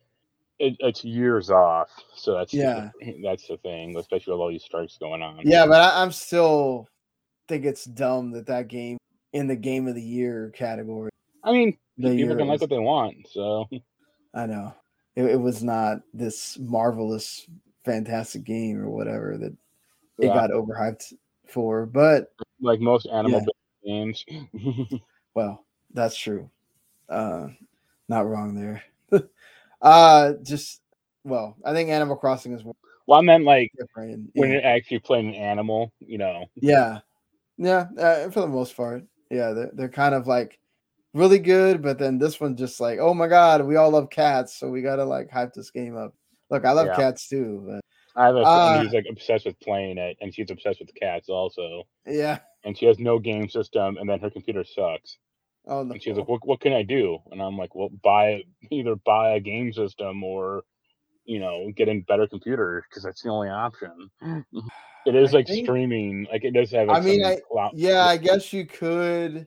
S3: it, it's years off, so that's yeah, the, that's the thing, especially with all these strikes going on.
S2: Yeah, but I, am still think it's dumb that that game in the game of the year category.
S3: I mean, people can like what they want, so
S2: I know it, it was not this marvelous fantastic game or whatever that it got overhyped for. But
S3: like most animal yeah. games. [LAUGHS]
S2: well, that's true. Uh not wrong there. [LAUGHS] uh just well, I think Animal Crossing is
S3: well, I meant like different. when yeah. you're actually playing an animal, you know.
S2: Yeah, yeah. Uh, for the most part, yeah, they're, they're kind of like really good, but then this one just like, oh my god, we all love cats, so we gotta like hype this game up. Look, I love yeah. cats too. But,
S3: I have a friend uh, who's like obsessed with playing it, and she's obsessed with cats also.
S2: Yeah.
S3: And she has no game system, and then her computer sucks. Oh, no. And she's like, "What? What can I do?" And I'm like, "Well, buy [LAUGHS] either buy a game system or, you know, get a better computer because that's the only option." [LAUGHS] It is I like think, streaming, like it does have.
S2: Like, I mean, I, yeah, I guess you could.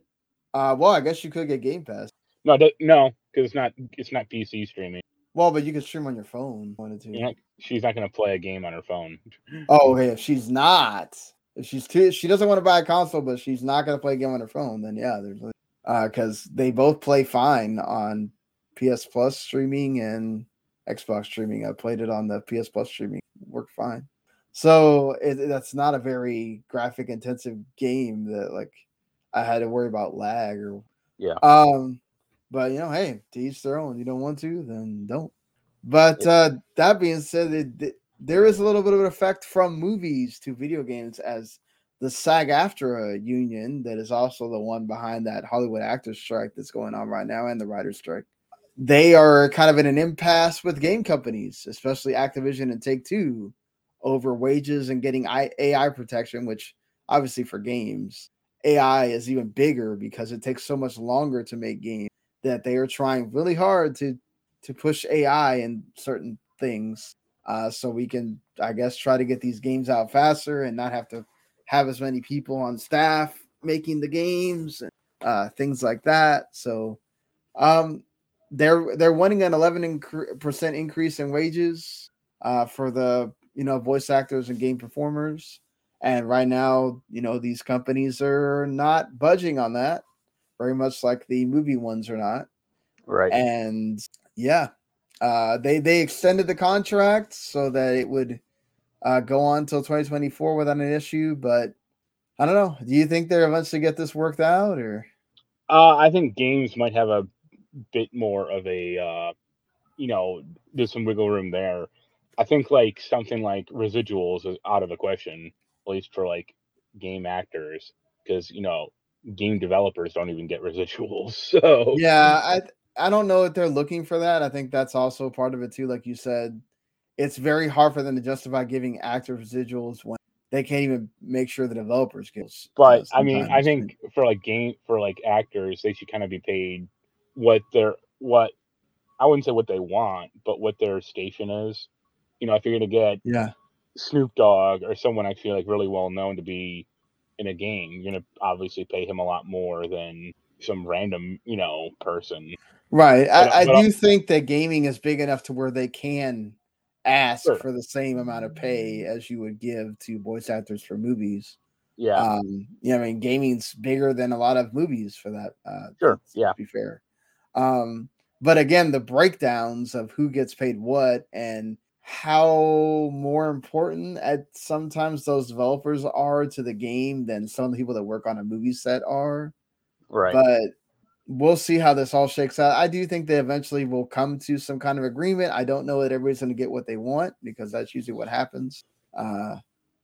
S2: Uh, well, I guess you could get Game Pass.
S3: No, no, because it's not. It's not PC streaming.
S2: Well, but you can stream on your phone. Wanted to.
S3: Yeah, she's not going to play a game on her phone.
S2: Oh, okay. If she's not, if she's too, she doesn't want to buy a console, but she's not going to play a game on her phone. Then yeah, there's uh, because they both play fine on PS Plus streaming and Xbox streaming. I played it on the PS Plus streaming, worked fine. So it, that's not a very graphic intensive game that like I had to worry about lag or
S3: yeah.
S2: Um, But you know, hey, to each their own. You don't want to, then don't. But uh, that being said, it, it, there is a little bit of an effect from movies to video games as the SAG-AFTRA union that is also the one behind that Hollywood actors strike that's going on right now and the writers strike. They are kind of in an impasse with game companies, especially Activision and Take Two, over wages and getting AI protection, which obviously for games, AI is even bigger because it takes so much longer to make games that they are trying really hard to to push AI in certain things. Uh, so we can, I guess, try to get these games out faster and not have to have as many people on staff making the games, and, uh, things like that. So um, they're they're wanting an 11 percent increase in wages uh, for the you know voice actors and game performers. And right now, you know, these companies are not budging on that, very much like the movie ones are not.
S3: Right.
S2: And yeah, uh, they they extended the contract so that it would uh, go on until 2024 without an issue. But I don't know. Do you think they'll eventually get this worked out, or?
S3: Uh, I think games might have a bit more of a, uh, you know, there's some wiggle room there. I think like something like residuals is out of the question, at least for like game actors, because you know game developers don't even get residuals. [LAUGHS] So
S2: yeah, I I don't know if they're looking for that. I think that's also part of it too. Like you said, it's very hard for them to justify giving actors residuals when they can't even make sure the developers get.
S3: But I mean, I think for like game for like actors, they should kind of be paid what their what I wouldn't say what they want, but what their station is. You know, if you're gonna get
S2: yeah
S3: Snoop Dogg or someone I feel like really well known to be in a game, you're gonna obviously pay him a lot more than some random, you know, person.
S2: Right. But, I, I do think that gaming is big enough to where they can ask sure. for the same amount of pay as you would give to voice actors for movies.
S3: Yeah.
S2: Um, yeah, I mean, gaming's bigger than a lot of movies for that. Uh,
S3: sure. Yeah.
S2: Be fair. Um, but again, the breakdowns of who gets paid what and how more important at sometimes those developers are to the game than some of the people that work on a movie set are.
S3: Right.
S2: But we'll see how this all shakes out. I do think they eventually will come to some kind of agreement. I don't know that everybody's going to get what they want because that's usually what happens. Uh,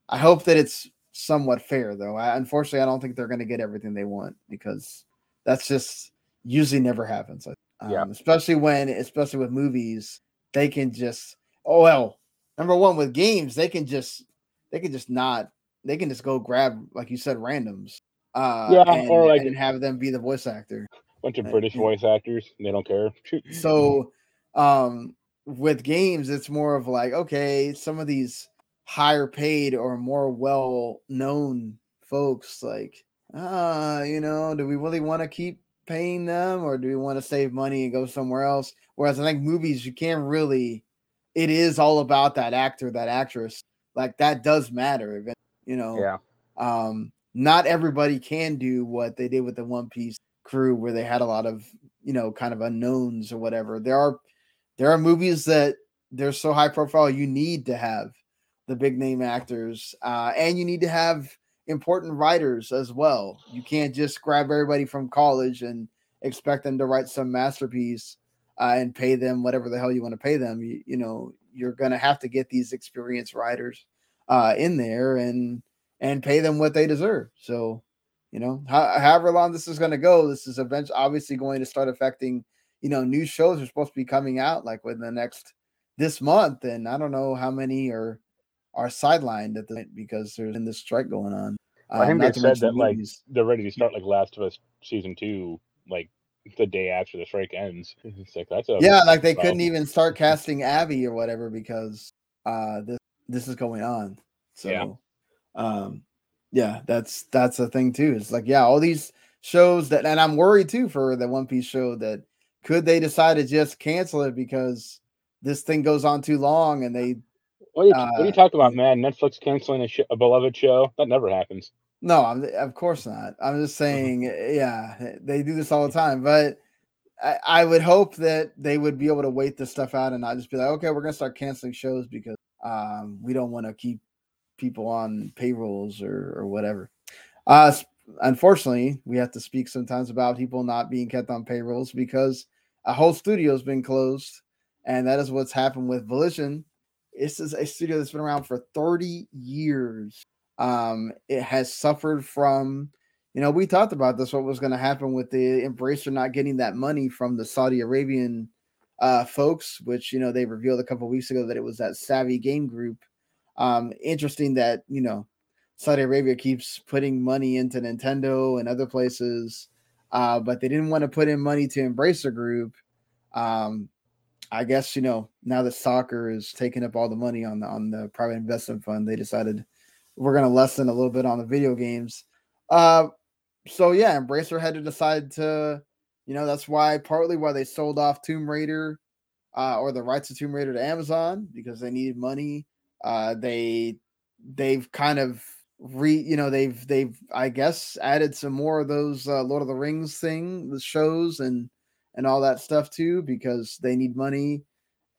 S2: I hope that it's somewhat fair, though. I, unfortunately, I don't think they're going to get everything they want because that's just usually never happens. Um, yeah. Especially when, especially with movies, they can just, oh, well, number one, with games, they can just, they can just not, they can just go grab, like you said, randoms. Uh,
S3: yeah,
S2: and,
S3: or like
S2: and have them be the voice actor
S3: bunch of British voice actors. They don't care. [LAUGHS]
S2: so, um, with games, it's more of like, okay, some of these higher paid or more well known folks, like, uh, you know, do we really want to keep paying them or do we want to save money and go somewhere else? Whereas I think movies, you can't really, it is all about that actor, that actress. Like that does matter, you know.
S3: Yeah.
S2: Um, not everybody can do what they did with the One Piece crew where they had a lot of you know kind of unknowns or whatever. There are there are movies that they're so high profile you need to have the big name actors uh, and you need to have important writers as well. You can't just grab everybody from college and expect them to write some masterpiece uh, and pay them whatever the hell you want to pay them. You, you know you're going to have to get these experienced writers uh, in there and and pay them what they deserve. So you know, however long this is going to go, this is eventually obviously going to start affecting. You know, new shows are supposed to be coming out like within the next this month, and I don't know how many are are sidelined at the because there's in this strike going on.
S3: Um, I think they said that like they're ready to start like Last of Us season two, like the day after the strike ends. [LAUGHS] It's like that's a
S2: yeah, like they couldn't even start casting Abby or whatever because uh this this is going on. So yeah. um yeah, that's that's the thing too. It's like, yeah, all these shows that and I'm worried too for the One Piece show that could they decide to just cancel it because this thing goes on too long and they
S3: what are you, uh, what you talking about, man? Netflix canceling a, sh- a beloved show? That never happens.
S2: No, I'm, of course not. I'm just uh-huh. saying, yeah, they do this all the time. But I, I, would hope that they would be able to wait this stuff out and not just be like, okay, we're gonna start canceling shows because um, we don't want to keep people on payrolls or, or whatever. Uh, unfortunately, we have to speak sometimes about people not being kept on payrolls because a whole studio's been closed, and that is what's happened with Volition. This is a studio that's been around for 30 years. Um, it has suffered from, you know, we talked about this, what was going to happen with the Embracer not getting that money from the Saudi Arabian uh, folks, which, you know, they revealed a couple weeks ago that it was that Savvy Game Group. Um, interesting that, you know, Saudi Arabia keeps putting money into Nintendo and other places, uh, but they didn't want to put in money to embrace Embracer Group. Um, I guess you know now that soccer is taking up all the money on the on the private investment fund, they decided we're going to lessen a little bit on the video games. Uh, so yeah, Embracer had to decide to, you know, that's why partly why they sold off Tomb Raider, uh, or the rights to Tomb Raider to Amazon because they needed money. Uh, they they've kind of re you know they've they've i guess added some more of those uh, lord of the rings thing the shows and and all that stuff too because they need money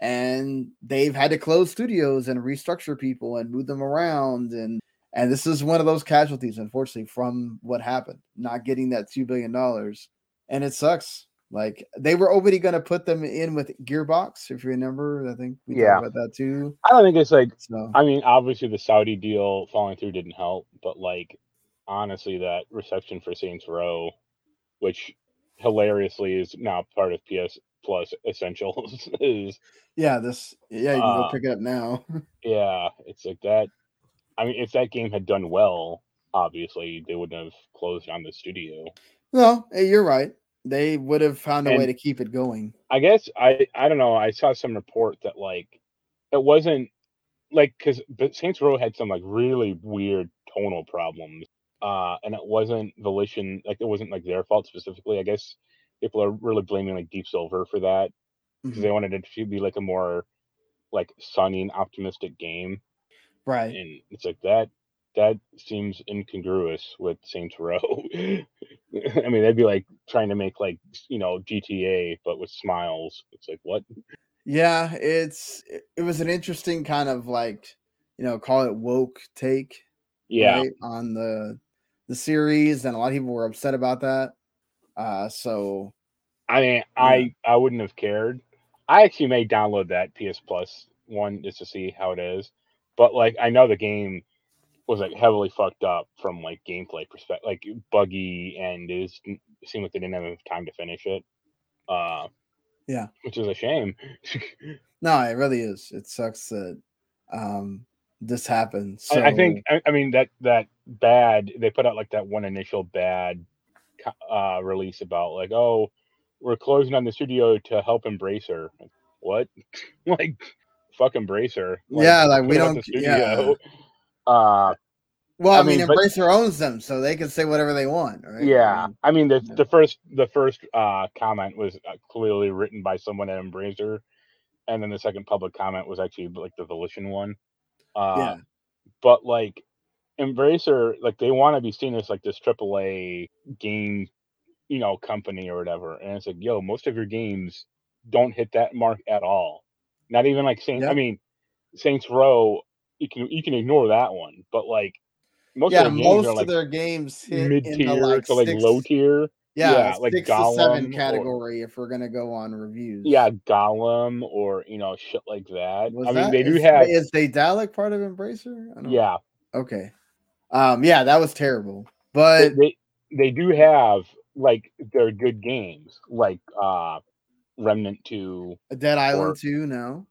S2: and they've had to close studios and restructure people and move them around and and this is one of those casualties unfortunately from what happened not getting that 2 billion dollars. And it sucks like they were already going to put them in with Gearbox, if you remember. I think we yeah. talked about that too.
S3: I don't think it's like. So. I mean, obviously the Saudi deal falling through didn't help, but like honestly, that reception for Saints Row, which hilariously is now part of PS Plus Essentials, [LAUGHS] is
S2: yeah. This yeah, you can uh, go pick it up now. [LAUGHS]
S3: yeah, it's like that. I mean, if that game had done well, obviously they wouldn't have closed down the studio.
S2: No, hey, you're right they would have found a and way to keep it going.
S3: I guess I I don't know. I saw some report that like it wasn't like because Saints Row had some like really weird tonal problems, uh, and it wasn't Volition like it wasn't like their fault specifically. I guess people are really blaming like Deep Silver for that because mm-hmm. they wanted it to be like a more like sunny and optimistic game,
S2: right?
S3: And it's like that that seems incongruous with Saints Row. [LAUGHS] I mean, they'd be like trying to make like you know GTA but with smiles. It's like what?
S2: Yeah, it's it was an interesting kind of like you know call it woke take.
S3: Yeah, right,
S2: on the the series, and a lot of people were upset about that. Uh, so
S3: I mean, yeah. I I wouldn't have cared. I actually may download that PS Plus one just to see how it is, but like I know the game was like heavily fucked up from like gameplay perspective, like buggy, and it, was, it seemed like they didn't have enough time to finish it. Uh,
S2: yeah,
S3: which is a shame. [LAUGHS]
S2: no, it really is. It sucks that um, this happened.
S3: So... I, I think. I, I, mean that that bad. They put out like that one initial bad uh, release about like, oh, we're closing on the studio to help Embracer. What? [LAUGHS] like, fuck Embracer.
S2: Like, yeah, like we don't. Yeah.
S3: Uh,
S2: well, I, I mean, mean, Embracer but, owns them, so they can say whatever they want, right?
S3: Yeah, I mean, the the first the first uh, comment was uh, clearly written by someone at Embracer, and then the second public comment was actually like the Volition one. Uh, yeah, but like Embracer, like they want to be seen as like this AAA game, you know, company or whatever, and it's like, yo, most of your games don't hit that mark at all. Not even like Saints. I mean, Saints Row you can you can ignore that one, but like
S2: most yeah, of their most of like their games
S3: mid tier like to like low tier.
S2: Yeah, yeah like six Gollum seven category or, if we're gonna go on reviews.
S3: Yeah, Gollum or you know shit like that. Was I
S2: that,
S3: mean, they
S2: is,
S3: do have.
S2: Is Daedalic part of Embracer?
S3: Yeah.
S2: Okay. Um. Yeah, that was terrible, but
S3: they they do have like they're good games like uh Remnant Two,
S2: a Dead Island Two. No.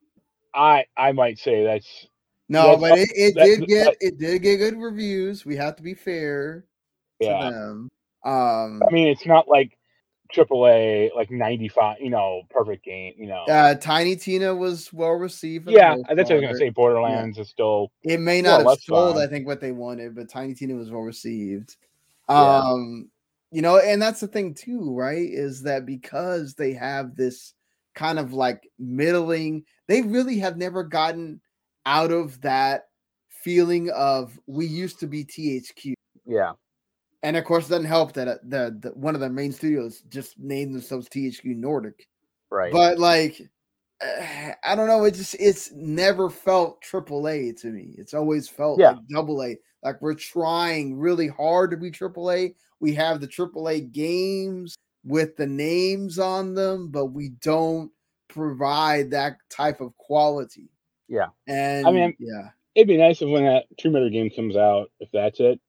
S3: I I might say that's
S2: no, but it, it did get it did get good reviews. We have to be fair yeah. to them. Um,
S3: I mean, it's not like AAA like 95, you know, perfect game, you know.
S2: Uh Tiny Tina was well received.
S3: Yeah, that's what I was gonna say. Borderlands yeah. is still
S2: it may not have sold, I think, what they wanted, but Tiny Tina was well received. Yeah. Um, you know, and that's the thing too, right? Is that because they have this kind of like middling, they really have never gotten out of that feeling of we used to be THQ.
S3: Yeah.
S2: And of course, it doesn't help that uh, the, the one of the main studios just named themselves THQ Nordic.
S3: Right.
S2: But like, I don't know. It just it's never felt AAA to me. It's always felt
S3: yeah.
S2: like double A. Like we're trying really hard to be AAA. We have the AAA games with the names on them, but we don't provide that type of quality.
S3: Yeah.
S2: And I mean, yeah,
S3: it'd be nice if when that Tomb Raider game comes out, if that's it,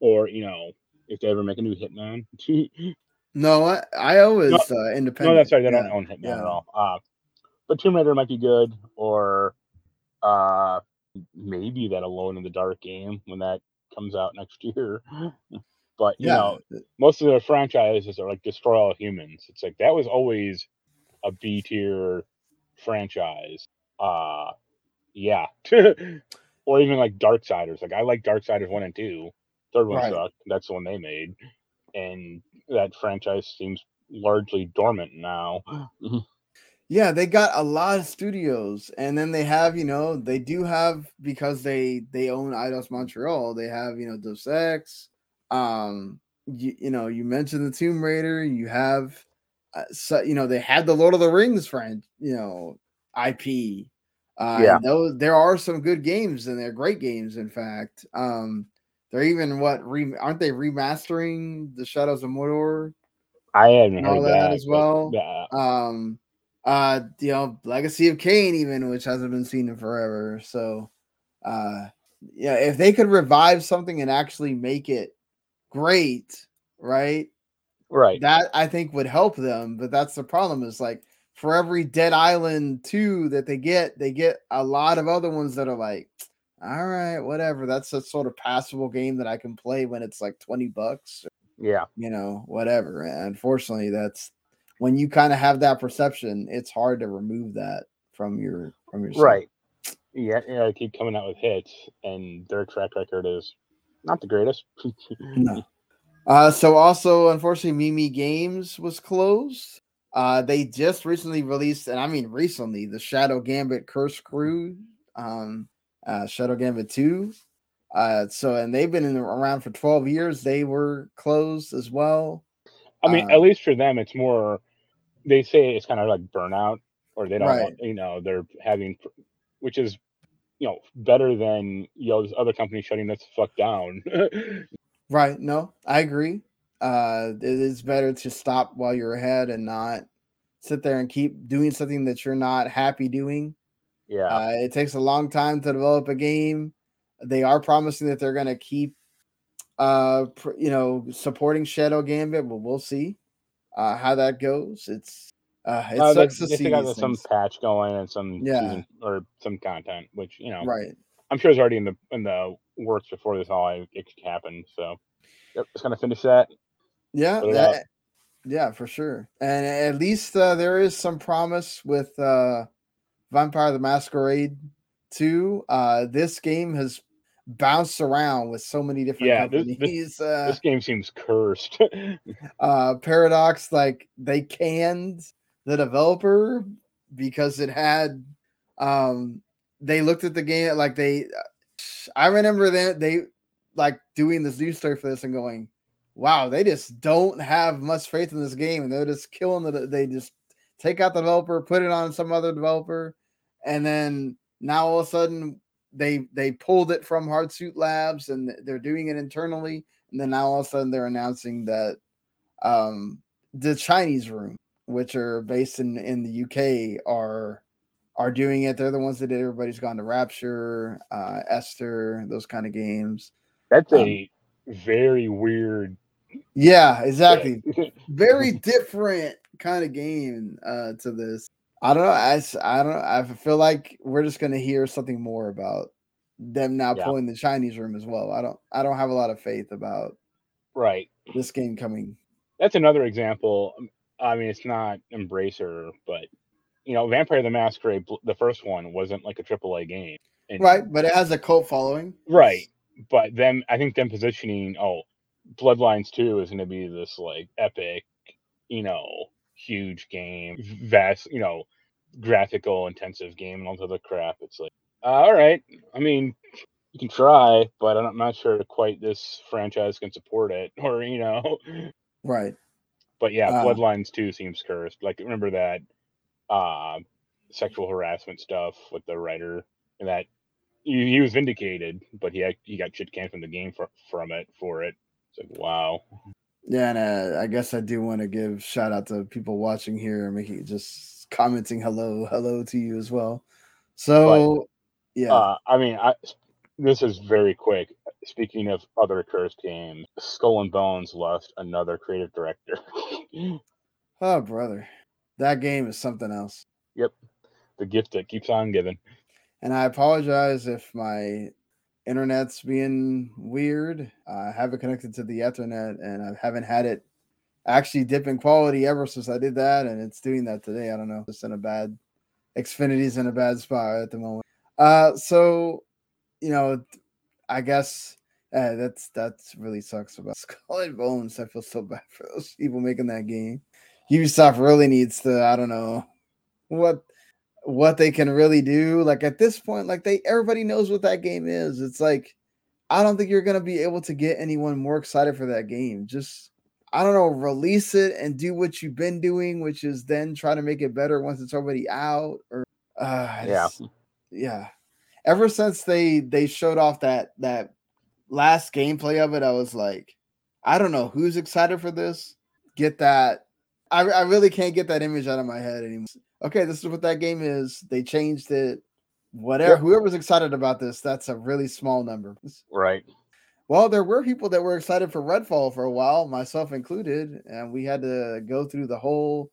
S3: or you know, if they ever make a new Hitman. [LAUGHS]
S2: no, I, I always no, uh, independent.
S3: No, that's right. They yeah. don't own Hitman yeah. at all. Uh, but Tomb Raider might be good, or uh, maybe that Alone in the Dark game when that comes out next year. [LAUGHS] but you yeah. know, most of the franchises are like Destroy All Humans. It's like that was always a B tier franchise. Uh yeah. [LAUGHS] or even like Dark Darksiders. Like I like Dark Darksiders one and two. Third one right. sucked. That's the one they made. And that franchise seems largely dormant now.
S2: yeah, they got a lot of studios, and then they have, you know, they do have because they they own Eidos Montreal. They have, you know, Deus Ex. Um, you, you know, you mentioned the Tomb Raider. You have, uh, so, you know, they had the Lord of the Rings friend, you know, IP. Uh, yeah, those there are some good games, and they're great games. In fact, um, they're even what re, aren't they remastering the Shadows of Mordor?
S3: I haven't heard that, that
S2: as well. Yeah. Um, uh, you know, Legacy of Kain, even which hasn't been seen in forever. So, uh, yeah, if they could revive something and actually make it great, right?
S3: Right.
S2: That I think would help them. But that's the problem is like for every Dead Island 2 that they get, they get a lot of other ones that are like, all right, whatever. That's a sort of passable game that I can play when it's like 20 bucks.
S3: Yeah.
S2: You know, whatever. And unfortunately, that's when you kind of have that perception, it's hard to remove that from your from your
S3: right. Yeah, yeah, I keep coming out with hits, and their track record is not the greatest. [LAUGHS]
S2: no. Uh, so also, unfortunately, Mimimi Games was closed. Uh, they just recently released, and I mean recently, the Shadow Gambit Curse Crew, um, uh, Shadow Gambit 2. Uh, so and they've been in, around for 12 years. They were closed as well.
S3: I mean, um, at least for them, it's more. They say it's kind of like burnout, or they don't. Right. Want, you know, they're having, which is, you know, better than you know, this other companies shutting this fuck down. [LAUGHS]
S2: right. No, I agree uh, it is better to stop while you're ahead and not sit there and keep doing something that you're not happy doing.
S3: Yeah,
S2: uh, it takes a long time to develop a game. They are promising that they're going to keep, uh, pr- you know, supporting Shadow Gambit, but we'll see uh, how that goes. It's uh, it uh, sucks
S3: they, to see got some patch going and some yeah season, or some content, which you know,
S2: right.
S3: I'm sure it's already in the in the works before this all it could happen. So, yep, just gonna finish that
S2: yeah, that, yeah, for sure. And at least uh, there is some promise with uh, Vampire the Masquerade 2. Uh, this game has bounced around with so many different yeah, companies.
S3: This, this, uh, this game seems cursed. [LAUGHS]
S2: uh, Paradox, like they canned the developer because it had um they looked at the game like they I remember that they like doing this news story for this and going, wow, they just don't have much faith in this game, and they're just killing the. They just take out the developer, put it on some other developer, and then now all of a sudden they they pulled it from Hardsuit Labs and they're doing it internally, and then now all of a sudden they're announcing that um, the Chinese Room, which are based in in the UK, are are doing it. They're the ones that did Everybody's Gone to Rapture, uh, Esther, those kind of games.
S3: That's a um, very weird
S2: yeah, exactly. [LAUGHS] Very different kind of game uh, to this. I don't know. I, I don't. I feel like we're just gonna hear something more about them now yeah. pulling the Chinese room as well. I don't. I don't have a lot of faith about
S3: right
S2: this game coming.
S3: That's another example. Um, I mean, it's not Embracer, but you know, Vampire the Masquerade, the first one wasn't like a AAA game,
S2: and, right? But it has a cult following,
S3: right? But then I think them positioning, oh, Bloodlines 2 is going to be this like epic, you know, huge game, vast, you know, graphical intensive game and all the other crap. It's like, uh, all right. I mean, you can try, but I'm not sure quite this franchise can support it, [LAUGHS] or you know,
S2: right.
S3: But yeah, uh, Bloodlines 2 seems cursed. Like, remember that uh, sexual harassment stuff with the writer and that he, he was vindicated, but he had, he got shit canned from the game for, from it for it. Like wow.
S2: Yeah, and uh, I guess I do want to give shout out to people watching here, making just commenting hello, hello to you as well. So, but, yeah,
S3: uh, I mean, I this is very quick. Speaking of other cursed games, Skull and Bones lost another creative director. [LAUGHS]
S2: oh, brother, that game is something else.
S3: Yep, the gift that keeps on giving.
S2: And I apologize if my internet's being weird. I have it connected to the Ethernet, and I haven't had it actually dip in quality ever since I did that, and it's doing that today. I don't know, It's in a bad Xfinity's in a bad spot at the moment. Uh, so you know, I guess uh, that's that's really sucks about Skull and Bones. I feel so bad for those people making that game. Ubisoft really needs to, I don't know what what they can really do. Like at this point, like they everybody knows what that game is. It's like I don't think you're gonna be able to get anyone more excited for that game. Just I don't know, release it and do what you've been doing, which is then try to make it better once it's already out. Or uh, yeah, yeah ever since they they showed off that that last gameplay of it, I was like, I don't know who's excited for this. Get that. I, I really can't get that image out of my head anymore. Okay, this is what that game is. They changed it. Whatever. Yep. Whoever's excited about this, that's a really small number.
S3: Right.
S2: Well, there were people that were excited for Redfall for a while, myself included, and we had to go through the whole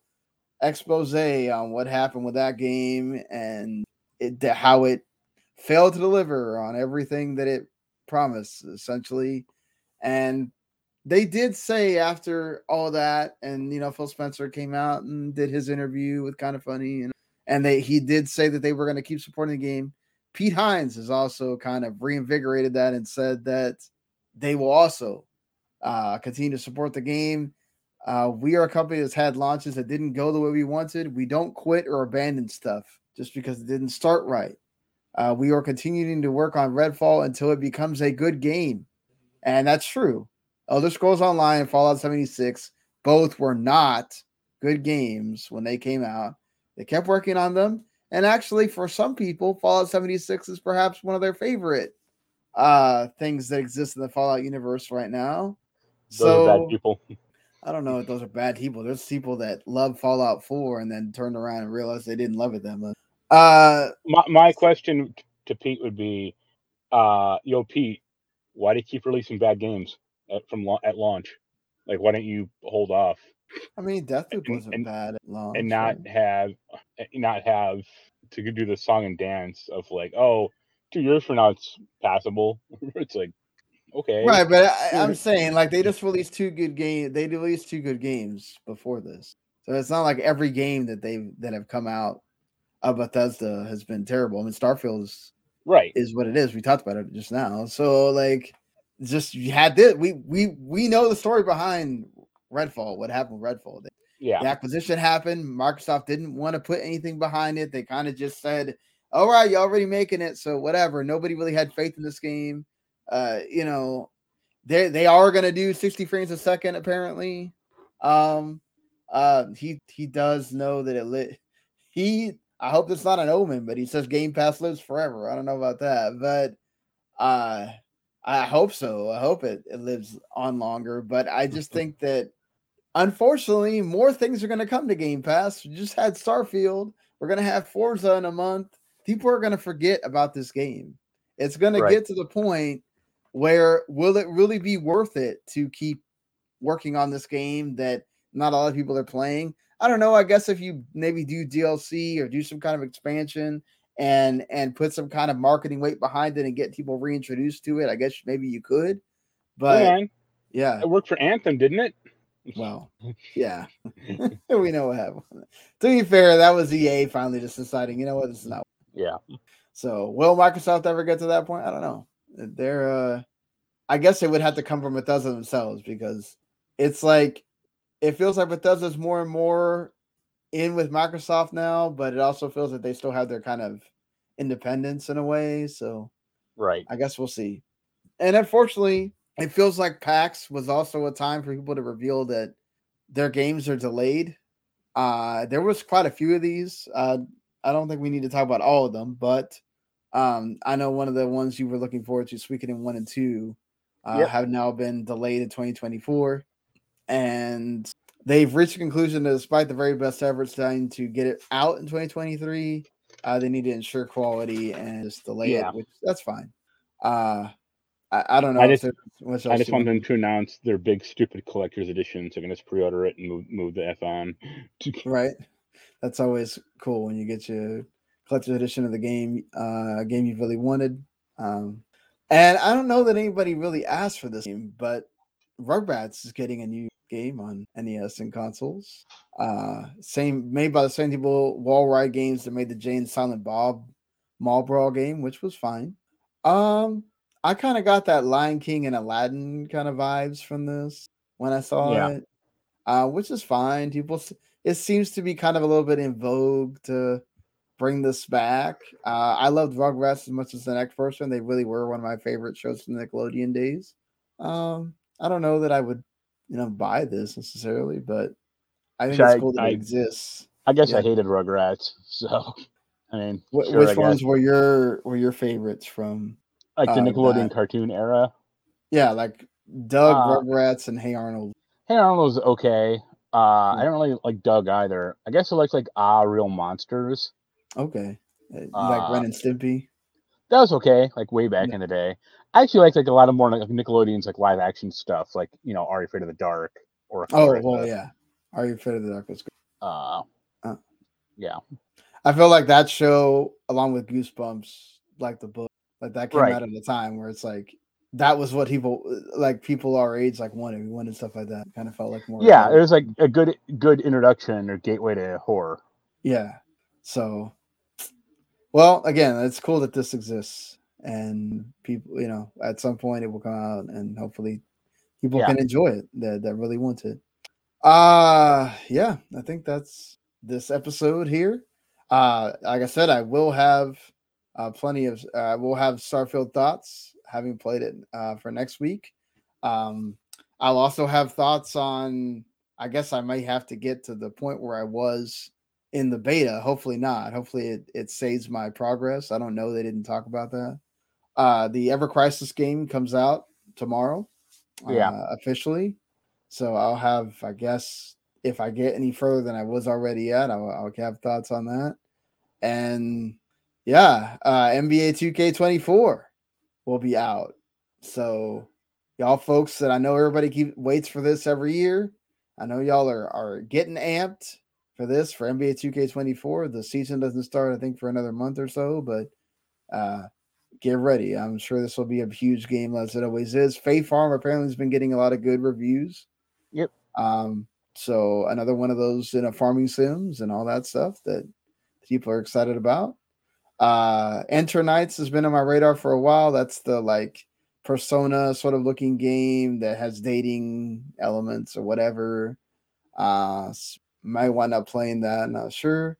S2: expose on what happened with that game and it, how it failed to deliver on everything that it promised, essentially. And they did say after all that, and you know, Phil Spencer came out and did his interview with kind of funny, and and they he did say that they were going to keep supporting the game. Pete Hines has also kind of reinvigorated that and said that they will also uh, continue to support the game. Uh, we are a company that's had launches that didn't go the way we wanted. We don't quit or abandon stuff just because it didn't start right. Uh, we are continuing to work on Redfall until it becomes a good game. And that's true. Elder Scrolls Online and Fallout 76 both were not good games when they came out. They kept working on them. And actually, for some people, Fallout 76 is perhaps one of their favorite uh, things that exist in the Fallout universe right now. Those so, bad people. [LAUGHS] I don't know if those are bad people. There's people that love Fallout 4 and then turned around and realized they didn't love it that much. Uh,
S3: my my question to Pete would be, uh, yo, Pete, why do you keep releasing bad games Uh, from at launch? Like, why don't you hold off?
S2: I mean, Deathloop wasn't and, bad at launch,
S3: and not right? have uh, not have to do the song and dance of like, oh, two years from now it's passable. [LAUGHS] it's like, okay,
S2: right? But I, am [LAUGHS] saying like they just released two good games. They released two good games before this, so it's not like every game that they that have come out of Bethesda has been terrible. I mean, Starfield is
S3: right
S2: is what it is. We talked about it just now. So like, just you had this. We we we know the story behind Redfall. What happened with Redfall?
S3: Yeah,
S2: the acquisition happened. Microsoft didn't want to put anything behind it. They kind of just said, "All right, you're already making it, so whatever." Nobody really had faith in this game. Uh, you know, they they are gonna do 60 frames a second apparently. Um, uh, he he does know that it lit. He I hope it's not an omen, but he says Game Pass lives forever. I don't know about that, but uh I hope so. I hope it, it lives on longer. But I just think that unfortunately, more things are going to come to Game Pass. We just had Starfield. We're going to have Forza in a month. People are going to forget about this game. It's going right. to get to the point where will it really be worth it to keep working on this game that not a lot of people are playing? I don't know. I guess if you maybe do DLC or do some kind of expansion and and put some kind of marketing weight behind it and get people reintroduced to it, I guess maybe you could. But yeah, yeah.
S3: it worked for Anthem, didn't it?
S2: Well, yeah, [LAUGHS] we know what happened. To be fair, that was EA finally just deciding, you know what, this is not.
S3: Yeah.
S2: So, will Microsoft ever get to that point? I don't know. They're, uh, I guess it would have to come from Bethesda themselves because it's like it feels like Bethesda's more and more in with Microsoft now, but it also feels like they still have their kind of independence in a way. So,
S3: right.
S2: I guess we'll see. And unfortunately, it feels like PAX was also a time for people to reveal that their games are delayed. Uh, there was quite a few of these. Uh, I don't think we need to talk about all of them, but Um, I know one of the ones you were looking forward to, Suikoden one and two, uh, yep. have now been delayed in 2024, and they've reached a conclusion that despite the very best efforts trying to get it out in 2023, uh, they need to ensure quality and just delay yeah. it, which that's fine. Uh, I, I don't know.
S3: I just, I just want them to announce their big stupid collector's edition, so I can just pre-order it and move move the f on. [LAUGHS]
S2: right, that's always cool when you get your collector's edition of the game, uh, a game you really wanted. Um, and I don't know that anybody really asked for this game, but Rugrats is getting a new game on NES and consoles. Uh, same made by the same people, Wallride Games that made the Jay and Silent Bob Mall Brawl game, which was fine. Um, I kind of got that Lion King and Aladdin kind of vibes from this when I saw yeah. it, uh, which is fine. People, it seems to be kind of a little bit in vogue to bring this back. Uh, I loved Rugrats as much as the next person. They really were one of my favorite shows from the Nickelodeon days. Um, I don't know that I would, you know, buy this necessarily, but I think it's cool that I, it exists.
S3: I guess yeah. I hated Rugrats, [LAUGHS] so I mean,
S2: sure, which I ones were your were your favorites from
S3: like the uh, Nickelodeon that. cartoon era?
S2: Yeah, like Doug, uh, Rugrats, and Hey Arnold.
S3: Hey Arnold's okay. Uh, I don't really like Doug either. I guess I like like Ah Real Monsters.
S2: Okay, uh, like Ren and Stimpy.
S3: That was okay, like way back yeah. in the day. I actually liked like a lot of more like Nickelodeon's like live action stuff, like you know, Are You Afraid of the Dark? Or
S2: oh well, yeah, Are You Afraid of the Dark was good.
S3: Uh, uh, yeah.
S2: I feel like that show, along with Goosebumps, like the book, like that came right. out at a time where it's like that was what people like people our age like wanted. We wanted stuff like that. Kind of felt like more.
S3: Yeah, it was like a good good introduction or gateway to horror.
S2: Yeah. So, well, again, it's cool that this exists, and people, you know, at some point it will come out, and hopefully, people yeah. can enjoy it that that really want it. Uh yeah, I think that's this episode here. Uh, like I said, I will have uh, plenty of. Uh, we'll have Starfield thoughts having played it uh, for next week. Um, I'll also have thoughts on. I guess I might have to get to the point where I was in the beta. Hopefully not. Hopefully it, it saves my progress. I don't know. They didn't talk about that. Uh, the Ever Crisis game comes out tomorrow.
S3: Yeah,
S2: uh, officially. So I'll have, I guess, if I get any further than I was already at, I'll, I'll have thoughts on that. And yeah, uh, NBA 2K24 will be out. So y'all folks that I know everybody keep waits for this every year. I know y'all are are getting amped for this for NBA 2K24. The season doesn't start, I think, for another month or so, but uh get ready. I'm sure this will be a huge game as it always is. Fae Farm apparently has been getting a lot of good reviews.
S3: Yep.
S2: Um, so another one of those you know farming sims and all that stuff that people are excited about. Uh Eternights has been on my radar for a while. That's the like persona sort of looking game that has dating elements or whatever. Uh might wind up playing that, not sure.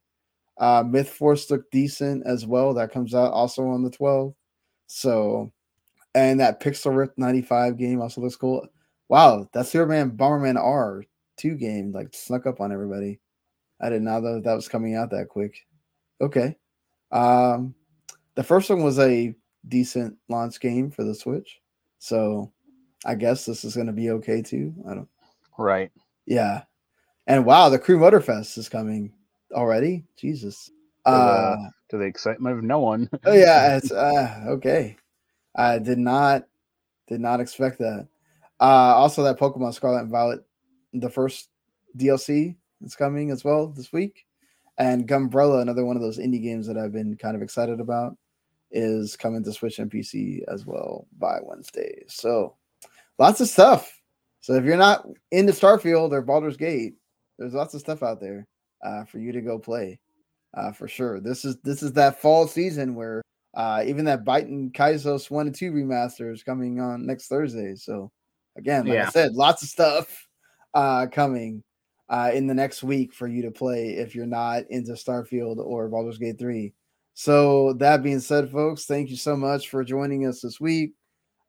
S2: Uh Myth Force looked decent as well. That comes out also on the 12th. So and that Pixel Rift 95 game also looks cool. Wow, that Super Bomberman R 2 game like snuck up on everybody. I didn't know that that was coming out that quick. Okay. Um, the first one was a decent launch game for the Switch, so I guess this is going to be okay too. I don't.
S3: Right.
S2: Yeah, and wow, the Crew Motorfest is coming already. Jesus. Uh,
S3: to the excitement of no one. [LAUGHS]
S2: oh yeah, [LAUGHS] it's uh, okay. I did not did not expect that. Uh, also, that Pokemon Scarlet and Violet, the first DLC is coming as well this week. And Gunbrella, another one of those indie games that I've been kind of excited about, is coming to Switch and PC as well by Wednesday. So lots of stuff. So if you're not into Starfield or Baldur's Gate, there's lots of stuff out there uh, for you to go play uh, for sure. This is this is that fall season where uh, even that Baten Kaitos one and two remaster is coming on next Thursday. So again, like yeah. I said, lots of stuff uh, coming uh, in the next week for you to play if you're not into Starfield or Baldur's Gate 3. So, that being said, folks, thank you so much for joining us this week.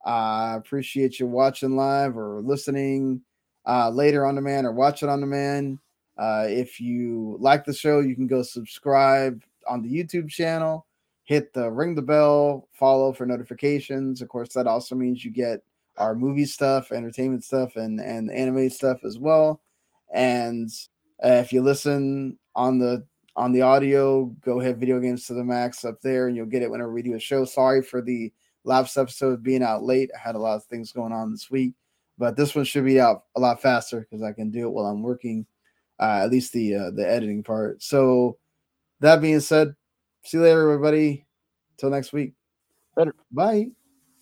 S2: I uh, appreciate you watching live or listening uh, later on demand or watch it on demand. Uh, if you like the show, you can go subscribe on the YouTube channel, hit the ring the bell, follow for notifications. Of course, that also means you get our movie stuff, entertainment stuff, and and anime stuff as well. And uh, if you listen on the on the audio, go ahead video games to the max up there, and you'll get it whenever we do a show. Sorry for the last episode being out late. I had a lot of things going on this week, but this one should be out a lot faster because I can do it while I'm working. Uh, at least the uh, the editing part. So that being said, see you later, everybody. Till next week.
S3: Better.
S2: Bye.